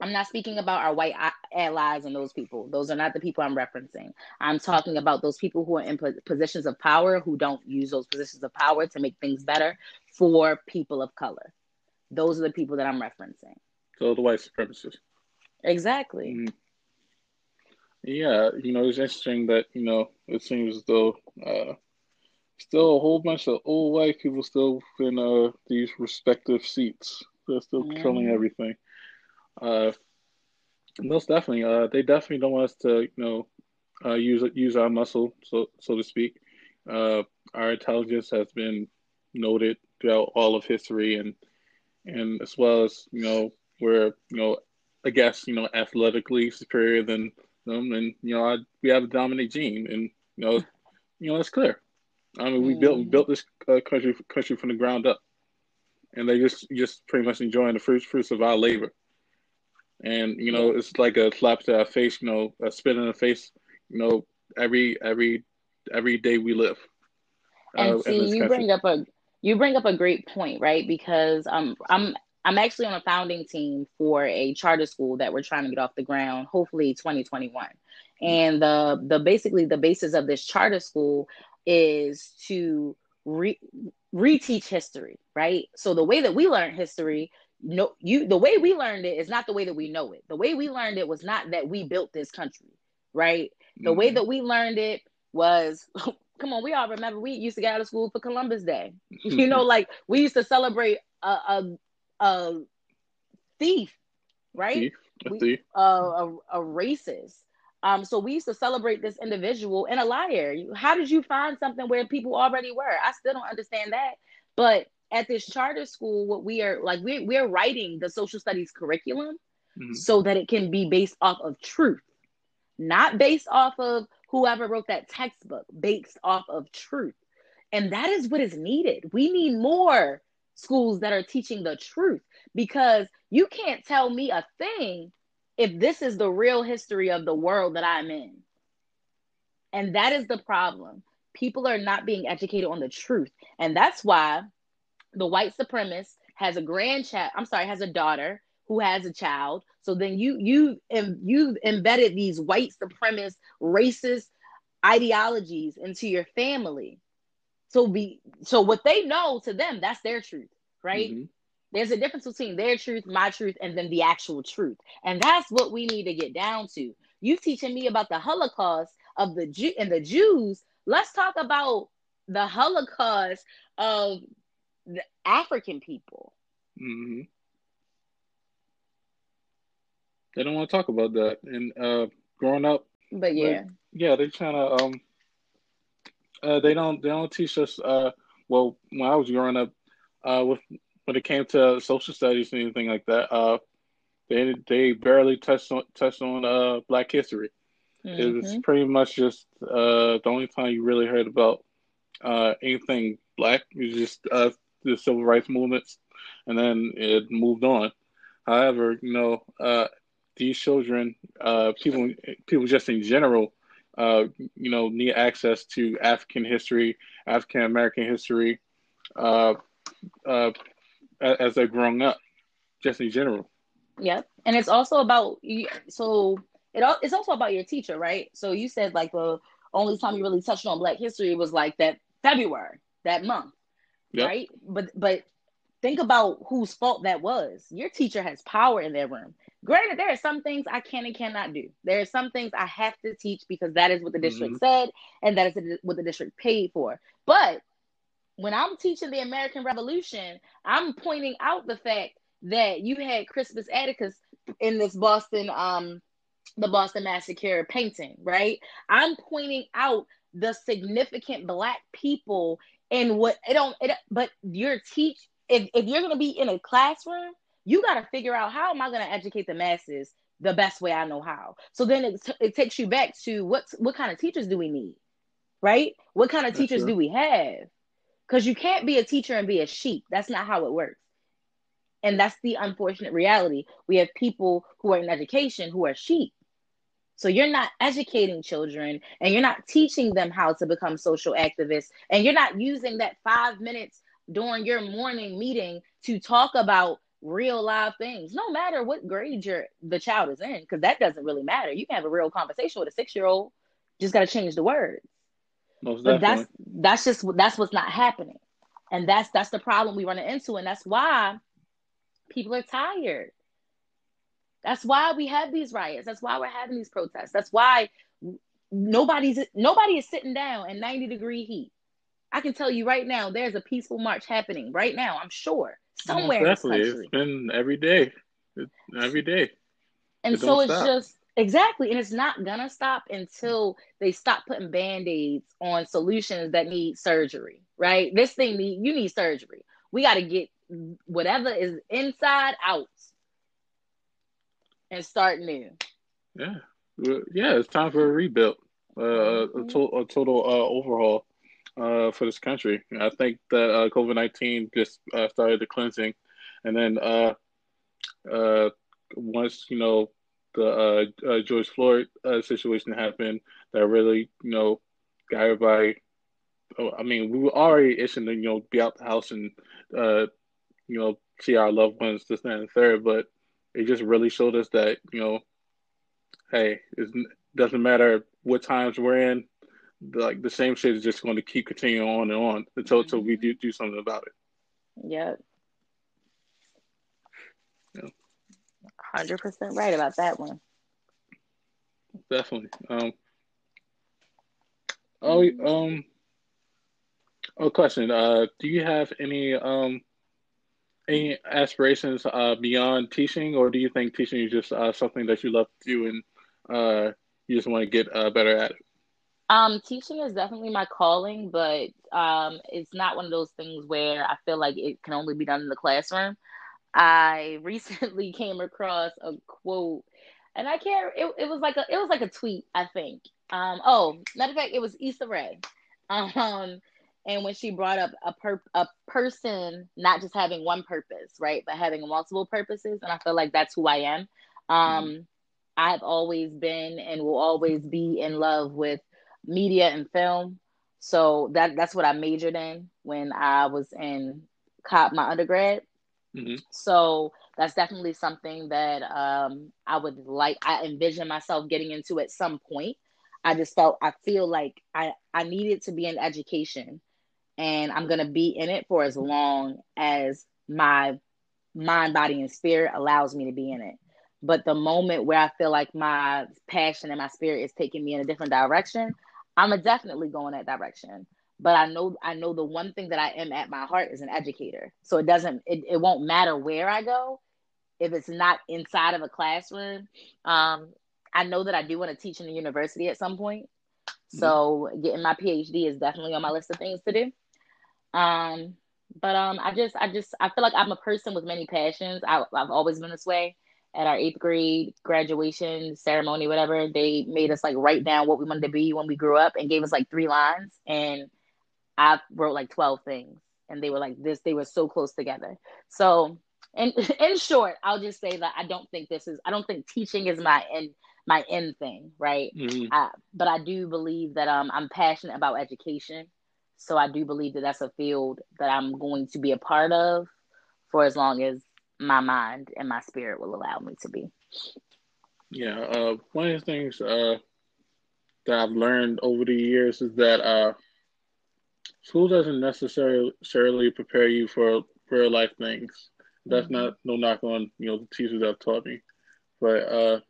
I'm not speaking about our white allies and those people. Those are not the people I'm referencing. I'm talking about those people who are in positions of power who don't use those positions of power to make things better for people of color. Those are the people that I'm referencing. So the white supremacists. Exactly. Mm-hmm. Yeah, you know, it's interesting that, you know, it seems as though uh, still a whole bunch of old white people still in uh, these respective seats. They're still mm-hmm. controlling everything. Uh, most definitely, uh, they definitely don't want us to, you know, uh, use use our muscle, so so to speak. Uh, our intelligence has been noted throughout all of history, and and as well as you know, we're you know, I guess you know, athletically superior than them, and you know, I, we have a dominant gene, and you know, you know, it's clear. I mean, we mm. built we built this uh, country country from the ground up, and they just just pretty much enjoying the fruits fruits of our labor. And you know, it's like a slap to our face, you know, a spit in the face, you know, every every every day we live. And uh, see, you country. bring up a you bring up a great point, right? Because um, I'm I'm actually on a founding team for a charter school that we're trying to get off the ground, hopefully 2021. And the the basically the basis of this charter school is to re- reteach history, right? So the way that we learn history, no, you the way we learned it is not the way that we know it. The way we learned it was not that we built this country, right? The mm-hmm. way that we learned it was come on, we all remember we used to get out of school for Columbus Day. you know, like we used to celebrate a a, a thief, right? Thief. A, thief. Uh, a, a racist. Um, so we used to celebrate this individual and a liar. How did you find something where people already were? I still don't understand that. But at this charter school, what we are like, we're, we're writing the social studies curriculum mm-hmm. so that it can be based off of truth, not based off of whoever wrote that textbook, based off of truth. And that is what is needed. We need more schools that are teaching the truth because you can't tell me a thing if this is the real history of the world that I'm in. And that is the problem. People are not being educated on the truth. And that's why the white supremacist has a grandchild, I'm sorry, has a daughter who has a child. So then you you you've embedded these white supremacist racist ideologies into your family. So be so what they know to them, that's their truth, right? Mm-hmm. There's a difference between their truth, my truth, and then the actual truth. And that's what we need to get down to. You teaching me about the Holocaust of the Jew and the Jews. Let's talk about the Holocaust of the African people. Mm-hmm. They don't want to talk about that. And uh, growing up, But yeah, but, yeah, they're trying to um, uh, they don't they don't teach us uh, well when I was growing up, uh, with when it came to social studies and anything like that, uh, they they barely touched on touched on uh Black history. Mm-hmm. It was mm-hmm. pretty much just uh the only time you really heard about uh anything black was just uh the civil rights movements, and then it moved on. However, you know, uh, these children, uh, people, people just in general, uh, you know, need access to African history, African American history, uh, uh, as they're growing up, just in general. Yep, and it's also about so it it's also about your teacher, right? So you said like the only time you really touched on Black history was like that February, that month, yep. right? But but think about whose fault that was. Your teacher has power in their room. Granted, there are some things I can and cannot do. There are some things I have to teach because that is what the district mm-hmm. said and that is what the district paid for. But when I'm teaching the American Revolution, I'm pointing out the fact that you had Crispus Attucks in this Boston, um, the Boston Massacre painting, right? I'm pointing out the significant black people and what it don't it, but your teach if, if you're going to be in a classroom, you got to figure out how am I going to educate the masses the best way I know how. So then it, t- it takes you back to what what kind of teachers do we need, right? What kind of That's teachers true. do we have? Because you can't be a teacher and be a sheep. That's not how it works. And that's the unfortunate reality. We have people who are in education who are sheep. So you're not educating children and you're not teaching them how to become social activists and you're not using that 5 minutes during your morning meeting to talk about real live things no matter what grade your the child is in because that doesn't really matter. You can have a real conversation with a six year old just got to change the words. Most but that's that's just that's what's not happening. And that's that's the problem we run into and that's why people are tired. That's why we have these riots. That's why we're having these protests. That's why nobody's nobody is sitting down in 90 degree heat I can tell you right now, there's a peaceful march happening right now. I'm sure somewhere. Definitely, it's been every day, every day. And it so it's stop. just exactly, and it's not gonna stop until they stop putting band aids on solutions that need surgery. Right? This thing need you need surgery. We got to get whatever is inside out and start new. Yeah, yeah, it's time for a rebuild, uh, mm-hmm. a, to- a total uh, overhaul uh, for this country. I think that uh, COVID nineteen just uh, started the cleansing, and then uh, uh, once you know the uh, uh, George Floyd uh, situation happened, that really you know got everybody. Oh, I mean, we were already itching to you know be out the house and uh, you know see our loved ones this and the third, but it just really showed us that you know, hey, it doesn't matter what times we're in like the same shit is just going to keep continuing on and on until until we do do something about it. Yep. Hundred percent right about that one. Definitely. Um. Oh, um. Oh, question. Uh, do you have any um any aspirations uh beyond teaching, or do you think teaching is just uh something that you love to do and uh you just want to get uh better at it? Um, teaching is definitely my calling, but um, it's not one of those things where I feel like it can only be done in the classroom. I recently came across a quote, and I can't. It, it was like a it was like a tweet, I think. Um, oh, matter of fact, it was Issa Rae. Um, and when she brought up a per a person not just having one purpose, right, but having multiple purposes, and I feel like that's who I am. Um, mm-hmm. I've always been and will always be in love with media and film. So that that's what I majored in when I was in cop my undergrad. Mm-hmm. So that's definitely something that um, I would like. I envision myself getting into at some point. I just felt I feel like I I needed to be in education, and I'm gonna be in it for as long as my mind, body, and spirit allows me to be in it. But the moment where I feel like my passion and my spirit is taking me in a different direction, I'm a definitely go in that direction. But I know I know the one thing that I am at my heart is an educator. So it doesn't it, it won't matter where I go if it's not inside of a classroom. Um, I know that I do want to teach in the university at some point. Mm-hmm. So getting my PhD is definitely on my list of things to do. Um, but um, I just, I just, I feel like I'm a person with many passions. I, I've always been this way. At our eighth grade graduation ceremony, whatever, they made us like write down what we wanted to be when we grew up and gave us like three lines. And I wrote like 12 things. And they were like this, they were so close together. So, in, in short, I'll just say that I don't think this is, I don't think teaching is my end my end thing, right? Mm-hmm. I, but I do believe that um, I'm passionate about education. So I do believe that that's a field that I'm going to be a part of for as long as my mind and my spirit will allow me to be. Yeah, uh, one of the things uh, that I've learned over the years is that uh, school doesn't necessarily prepare you for real life things. That's mm-hmm. not no knock on you know the teachers that have taught me, but uh,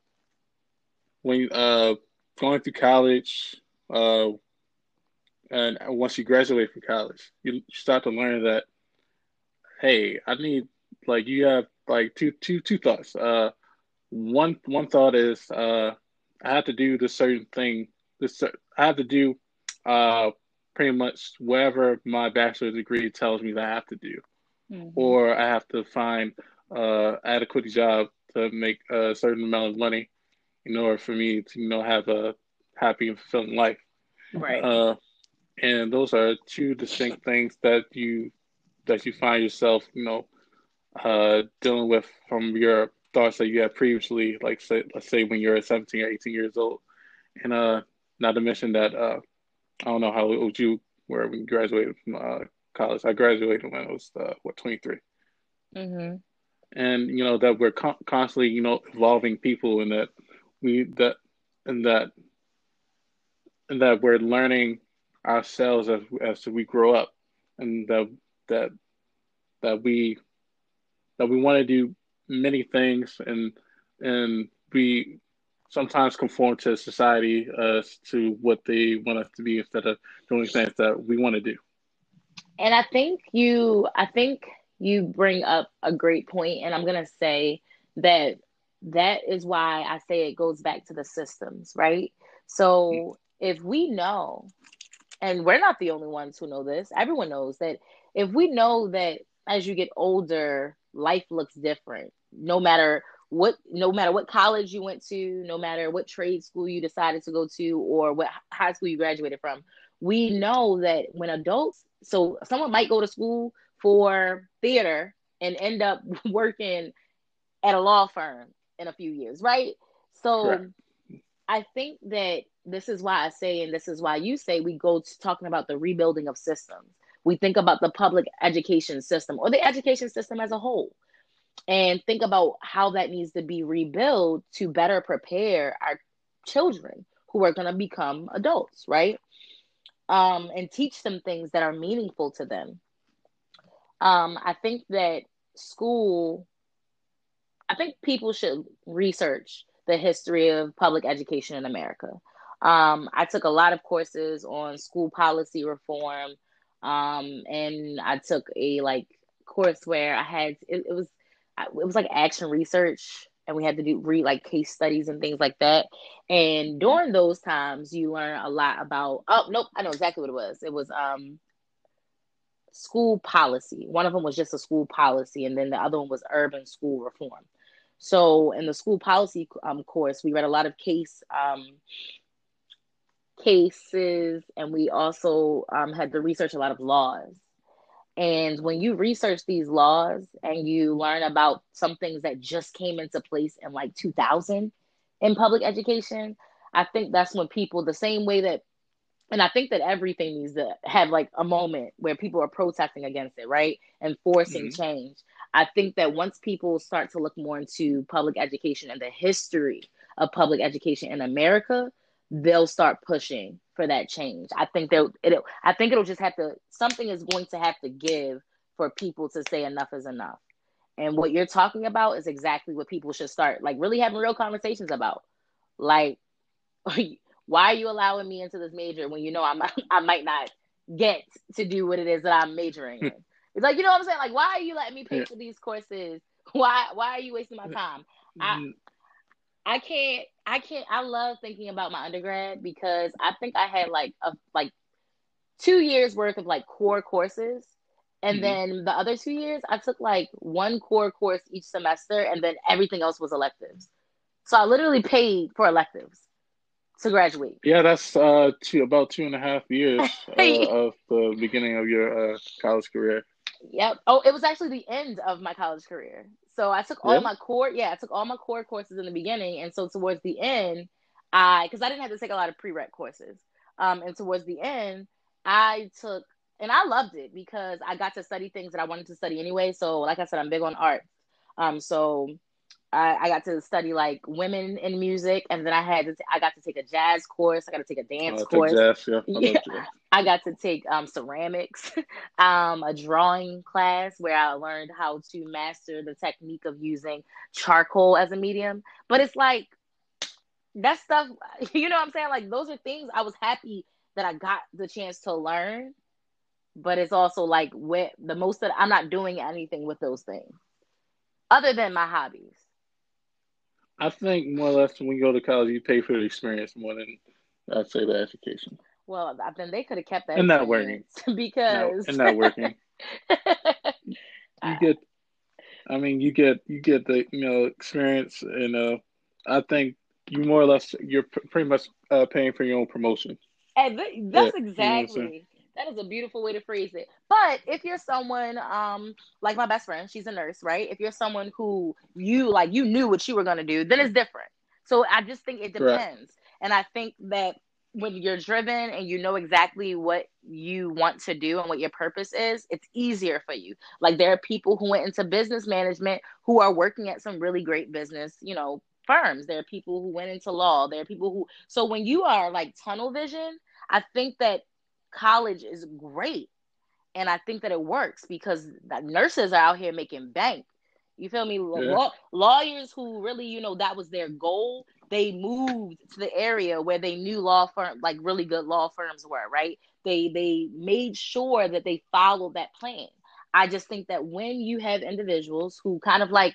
when uh, going through college, uh, and once you graduate from college, you start to learn that, hey, I need like you have like two two two thoughts. Uh, one one thought is uh, I have to do this certain thing. This I have to do uh, pretty much whatever my bachelor's degree tells me that I have to do, mm-hmm. or I have to find uh, adequate job to make a certain amount of money in order for me to you know have a happy and fulfilling life. Right. Uh, and those are two distinct things that you that you find yourself you know uh, dealing with from your thoughts that you had previously, like say, let's say when you're 17 or 18 years old, and uh, not to mention that uh, I don't know how old you were when you graduated from uh, college. I graduated when I was uh, what 23. Mm-hmm. And you know that we're con- constantly you know evolving people, and that we that and that and that we're learning ourselves as as we grow up, and that that that we that we want to do many things, and and we sometimes conform to society as to what they want us to be instead of doing things that we want to do. And I think you, I think you bring up a great point, and I'm gonna say that that is why I say it goes back to the systems, right? So if we know, and we're not the only ones who know this, everyone knows that if we know that as you get older, life looks different, no matter what no matter what college you went to, no matter what trade school you decided to go to or what high school you graduated from, we know that when adults so someone might go to school for theater and end up working at a law firm in a few years, right? So Correct. I think that this is why I say, and this is why you say, we go to talking about the rebuilding of systems. We think about the public education system or the education system as a whole and think about how that needs to be rebuilt to better prepare our children who are going to become adults, right? Um, and teach them things that are meaningful to them. Um, I think that school I think people should research the history of public education in America. Um, I took a lot of courses on school policy reform, um, and I took a like course where I had it, it was it was like action research, and we had to do read like case studies and things like that. And during those times, you learn a lot about. Oh nope, I know exactly what it was. It was um school policy. One of them was just a school policy, and then the other one was urban school reform. So in the school policy um, course, we read a lot of case um, cases, and we also um, had to research a lot of laws. And when you research these laws and you learn about some things that just came into place in like 2000 in public education, I think that's when people, the same way that, and I think that everything needs to have like a moment where people are protesting against it, right? And forcing mm-hmm. change. I think that once people start to look more into public education and the history of public education in America, they'll start pushing for that change. I think that it I think it'll just have to something is going to have to give for people to say enough is enough. And what you're talking about is exactly what people should start like really having real conversations about. Like why are you allowing me into this major when you know I'm I might not get to do what it is that I'm majoring in? It's like you know what I'm saying. Like, why are you letting me pay for these courses? Why why are you wasting my mm-hmm. time? I mm-hmm. I can't. I can't. I love thinking about my undergrad because I think I had like a like two years worth of like core courses, and mm-hmm. then the other two years I took like one core course each semester, and then everything else was electives. So I literally paid for electives to graduate. Yeah, that's uh two about two and a half years uh, of the beginning of your uh, college career. Yep. Oh, it was actually the end of my college career. So I took all my core, yeah, I took all my core courses in the beginning, and so towards the end, I because I didn't have to take a lot of prereq courses, um, and towards the end, I took and I loved it because I got to study things that I wanted to study anyway. So, like I said, I'm big on art, um, so I, I, got to study like women in music, and then I had to t- I got to take a jazz course. I got to take a dance course. Jazz, yeah. I, yeah. I got to take um, ceramics, um, a drawing class where I learned how to master the technique of using charcoal as a medium. But it's like that stuff, you know what I'm saying? Like those are things I was happy that I got the chance to learn. But it's also like with the most that I'm not doing anything with those things other than my hobbies. I think more or less when you go to college, you pay for the experience more than I'd say the education. Well, I then they could have kept that. And not working because no, and not working. you get, I mean, you get you get the you know experience, and uh, I think you more or less you're pretty much uh, paying for your own promotion. And that's yeah, exactly. That is a beautiful way to phrase it. But if you're someone um like my best friend, she's a nurse, right? If you're someone who you like you knew what you were going to do, then it's different. So I just think it depends. And I think that when you're driven and you know exactly what you want to do and what your purpose is, it's easier for you. Like there are people who went into business management who are working at some really great business, you know, firms. There are people who went into law. There are people who so when you are like tunnel vision, I think that college is great. And I think that it works because nurses are out here making bank. You feel me? Yeah. Law- lawyers who really, you know, that was their goal. They moved to the area where they knew law firm, like really good law firms were, right? They they made sure that they followed that plan. I just think that when you have individuals who kind of like,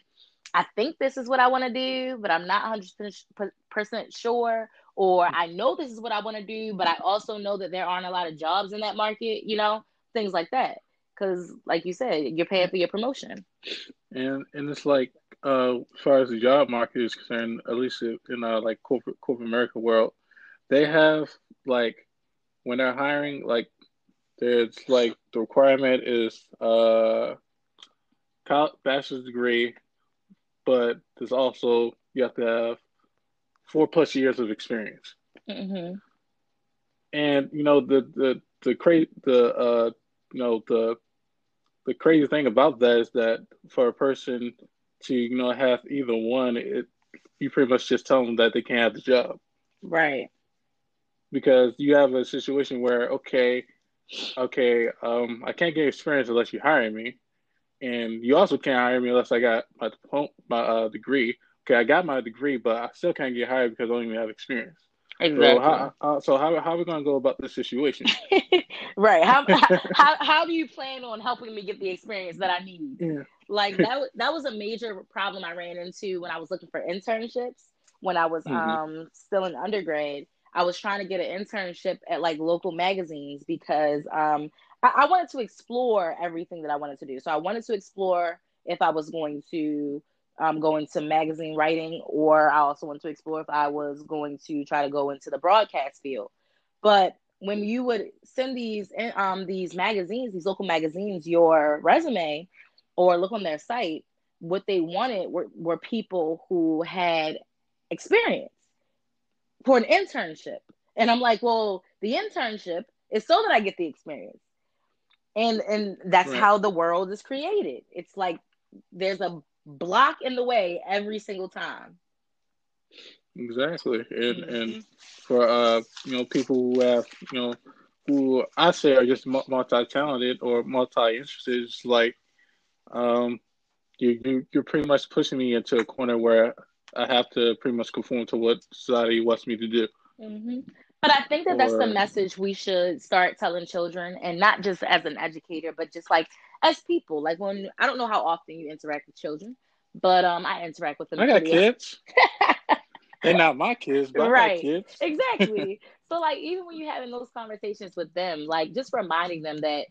I think this is what I want to do, but I'm not 100% sure, or I know this is what I want to do, but I also know that there aren't a lot of jobs in that market, you know, things like that. Because, like you said, you're paying for your promotion. And and it's like, uh, as far as the job market is concerned, at least in uh, like corporate corporate America world, they have like when they're hiring, like there's like the requirement is uh, college, bachelor's degree, but there's also you have to have four plus years of experience. Mm-hmm. And you know the the the crazy the uh you know the the crazy thing about that is that for a person to you know have either one, it you pretty much just tell them that they can't have the job. Right. Because you have a situation where okay, okay, um, I can't get experience unless you hire me, and you also can't hire me unless I got my my uh, degree okay, I got my degree, but I still can't get hired because I don't even have experience. Exactly. So how, uh, so how, how are we going to go about this situation? right. How, how, how do you plan on helping me get the experience that I need? Yeah. Like that, that was a major problem I ran into when I was looking for internships when I was mm-hmm. um, still in undergrad. I was trying to get an internship at like local magazines because um, I, I wanted to explore everything that I wanted to do. So I wanted to explore if I was going to um, go into magazine writing, or I also want to explore if I was going to try to go into the broadcast field. But when you would send these um, these magazines, these local magazines, your resume, or look on their site, what they wanted were, were people who had experience for an internship. And I'm like, well, the internship is so that I get the experience. And and that's right. how the world is created. It's like there's a block in the way every single time. Exactly, and mm-hmm. and for uh you know people who have you know who I say are just multi talented or multi interested, it's like um you, you you're pretty much pushing me into a corner where I have to pretty much conform to what society wants me to do. Mm-hmm. But I think that or, that's the message we should start telling children, and not just as an educator, but just like as people. Like when I don't know how often you interact with children, but um, I interact with them. I got kids. They're not my kids, but right. kids. exactly. So like even when you're having those conversations with them, like just reminding them that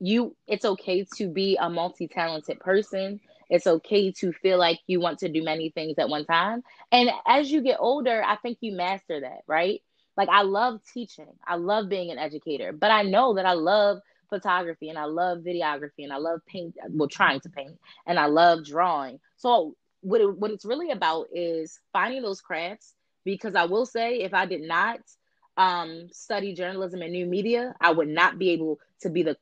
you it's okay to be a multi-talented person. It's okay to feel like you want to do many things at one time. And as you get older, I think you master that, right? Like I love teaching. I love being an educator, but I know that I love photography and I love videography and I love paint, well, trying to paint and I love drawing. So what it, what it's really about is finding those crafts because I will say if I did not um, study journalism and new media, I would not be able to be the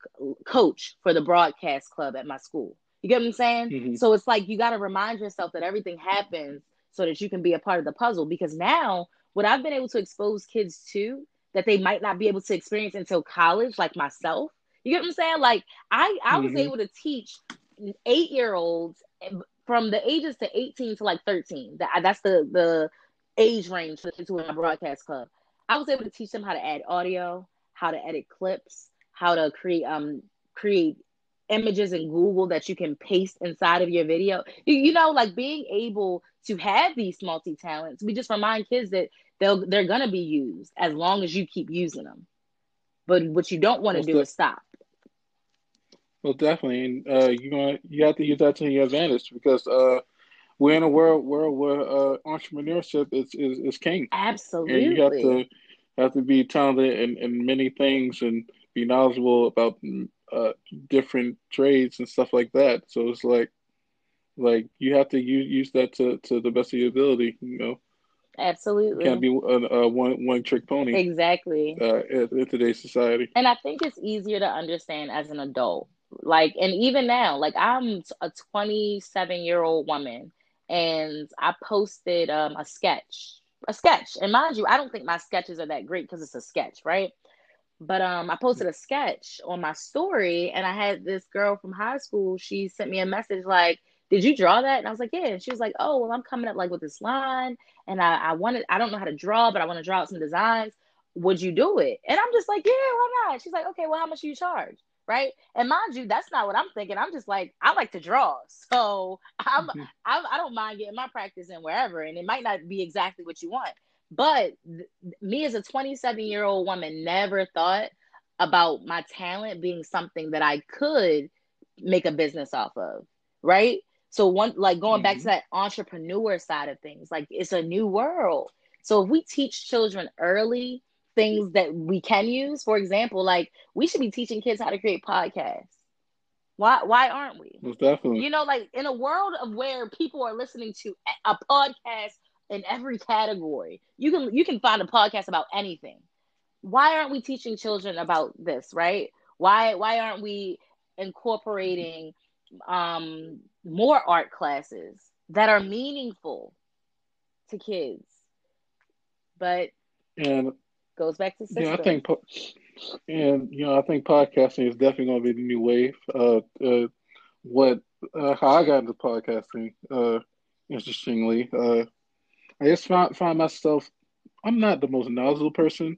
coach for the broadcast club at my school. You get what I'm saying? Mm-hmm. So it's like you got to remind yourself that everything happens so that you can be a part of the puzzle. Because now, what I've been able to expose kids to that they might not be able to experience until college, like myself. You get what I'm saying? Like I, I was mm-hmm. able to teach eight year olds from the ages to 18 to like 13. That that's the the age range for kids who are in my broadcast club. I was able to teach them how to add audio, how to edit clips, how to create um create images in Google that you can paste inside of your video. You, you know, like being able to have these multi talents. We just remind kids that they'll they're gonna be used as long as you keep using them. But what you don't want to do is stop. Well, definitely, and uh, you going you have to use that to your advantage because uh, we're in a world world where uh, entrepreneurship is, is is king. Absolutely, and you have to have to be talented in, in many things and be knowledgeable about uh, different trades and stuff like that. So it's like like you have to use use that to, to the best of your ability. You know. Absolutely. Can't be a, a one one trick pony. Exactly. Uh, in, in today's society. And I think it's easier to understand as an adult like, and even now, like I'm a 27 year old woman and I posted um, a sketch, a sketch. And mind you, I don't think my sketches are that great because it's a sketch, right? But um, I posted a sketch on my story, and I had this girl from high school. She sent me a message like, "Did you draw that?" And I was like, "Yeah." And she was like, "Oh, well, I'm coming up like with this line, and I, I wanted, I don't know how to draw, but I want to draw out some designs. Would you do it?" And I'm just like, "Yeah, why not?" She's like, "Okay, well, how much do you charge?" Right? And mind you, that's not what I'm thinking. I'm just like, I like to draw, so I'm, mm-hmm. I'm I don't mind getting my practice in wherever, and it might not be exactly what you want. But th- me as a 27 year old woman never thought about my talent being something that I could make a business off of, right? So one like going mm-hmm. back to that entrepreneur side of things, like it's a new world. So if we teach children early things that we can use. For example, like we should be teaching kids how to create podcasts. Why why aren't we? Most definitely. You know, like in a world of where people are listening to a podcast in every category, you can you can find a podcast about anything. Why aren't we teaching children about this, right? Why why aren't we incorporating um more art classes that are meaningful to kids? But and goes back to system. Yeah, I think, and you know, I think podcasting is definitely going to be the new wave. Uh, uh what uh, how I got into podcasting, uh, interestingly, uh, I just find find myself. I'm not the most knowledgeable person,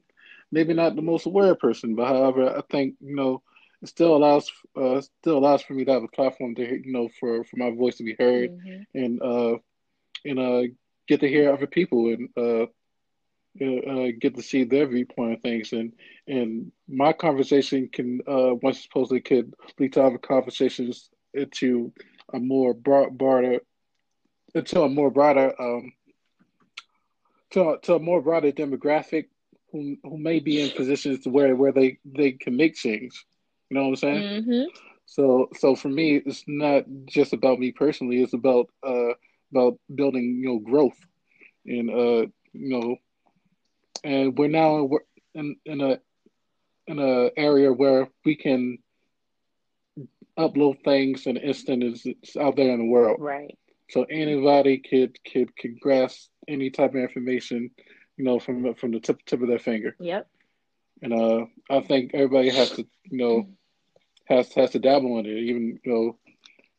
maybe not the most aware person, but however, I think you know it still allows uh, still allows for me to have a platform to you know for for my voice to be heard mm-hmm. and uh and uh get to hear other people and uh uh, get to see their viewpoint of things, and and my conversation can uh, once supposedly could lead to other conversations into a more broad, broader, into a more broader, um, to, to a more broader demographic who who may be in positions to where where they they can make change. You know what I'm saying? Mm-hmm. So so for me, it's not just about me personally. It's about uh about building you know growth and uh you know and we're now in in a in a area where we can upload things and an instant it's out there in the world. Right. So anybody could could could grasp any type of information, you know, from from the tip tip of their finger. Yep. And uh, I think everybody has to, you know, has has to dabble in it, even you know,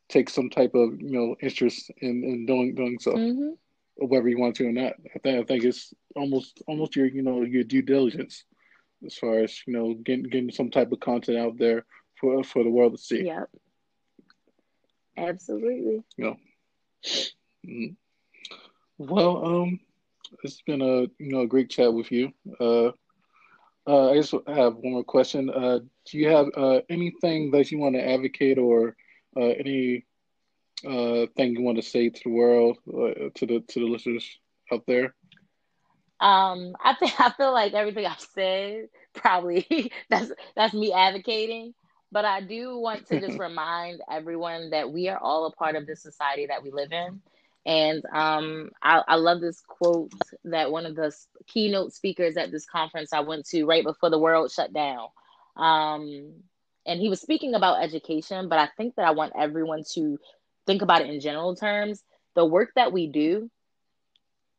take some type of you know interest in in doing doing so. Mm-hmm whether you want to or not. I think I think it's almost almost your you know your due diligence as far as you know getting getting some type of content out there for for the world to see. Yep. Absolutely. Yeah. Mm-hmm. Well, um, it's been a you know a great chat with you. Uh, uh, I just have one more question. Uh, do you have uh, anything that you want to advocate or uh, any uh, thing you want to say to the world, uh, to the to the listeners out there? Um, I think I feel like everything I've said probably that's that's me advocating. But I do want to just remind everyone that we are all a part of the society that we live in. And um, I, I, love this quote that one of the keynote speakers at this conference I went to right before the world shut down. Um, and he was speaking about education, but I think that I want everyone to think about it in general terms. The work that we do,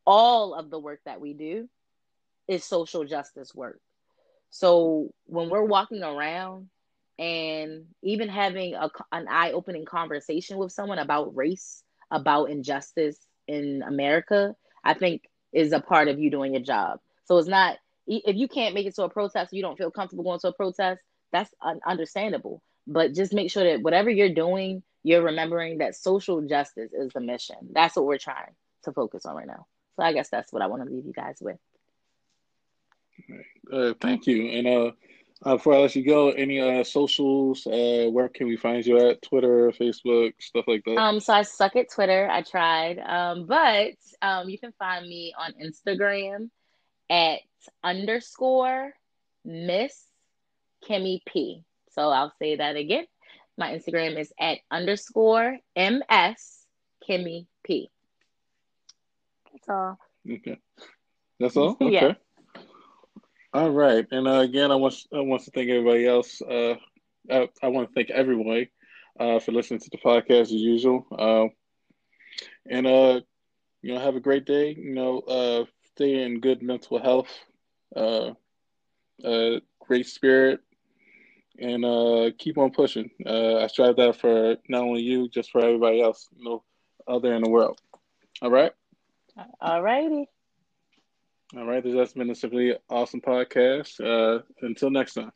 all of the work that we do, is social justice work. So when we're walking around and even having a, an eye opening conversation with someone about race, about injustice in America, I think is a part of you doing your job. So it's not if you can't make it to a protest, you don't feel comfortable going to a protest. That's understandable. But just make sure that whatever you're doing, you're remembering that social justice is the mission. That's what we're trying to focus on right now. So I guess that's what I want to leave you guys with. Uh, thank you. And uh, uh, before I let you go, any uh, socials? Uh, where can we find you at? Twitter, Facebook, stuff like that. Um, so I suck at Twitter. I tried, um, but um, you can find me on Instagram at underscore Miss Kimmy P. So I'll say that again. My Instagram is at underscore MS Kimmy P. That's all. Okay. That's all. Okay. Yeah. All right, and uh, again, I want I want to thank everybody else. Uh, I, I, want to thank everyone uh, for listening to the podcast as usual. Uh, and uh, you know, have a great day. You know, uh, stay in good mental health, great spirit, and keep on pushing. I strive that for not only you, just for everybody else, you know, out there in the world. All right. All righty. All right, this has been a simply awesome podcast. Uh, until next time.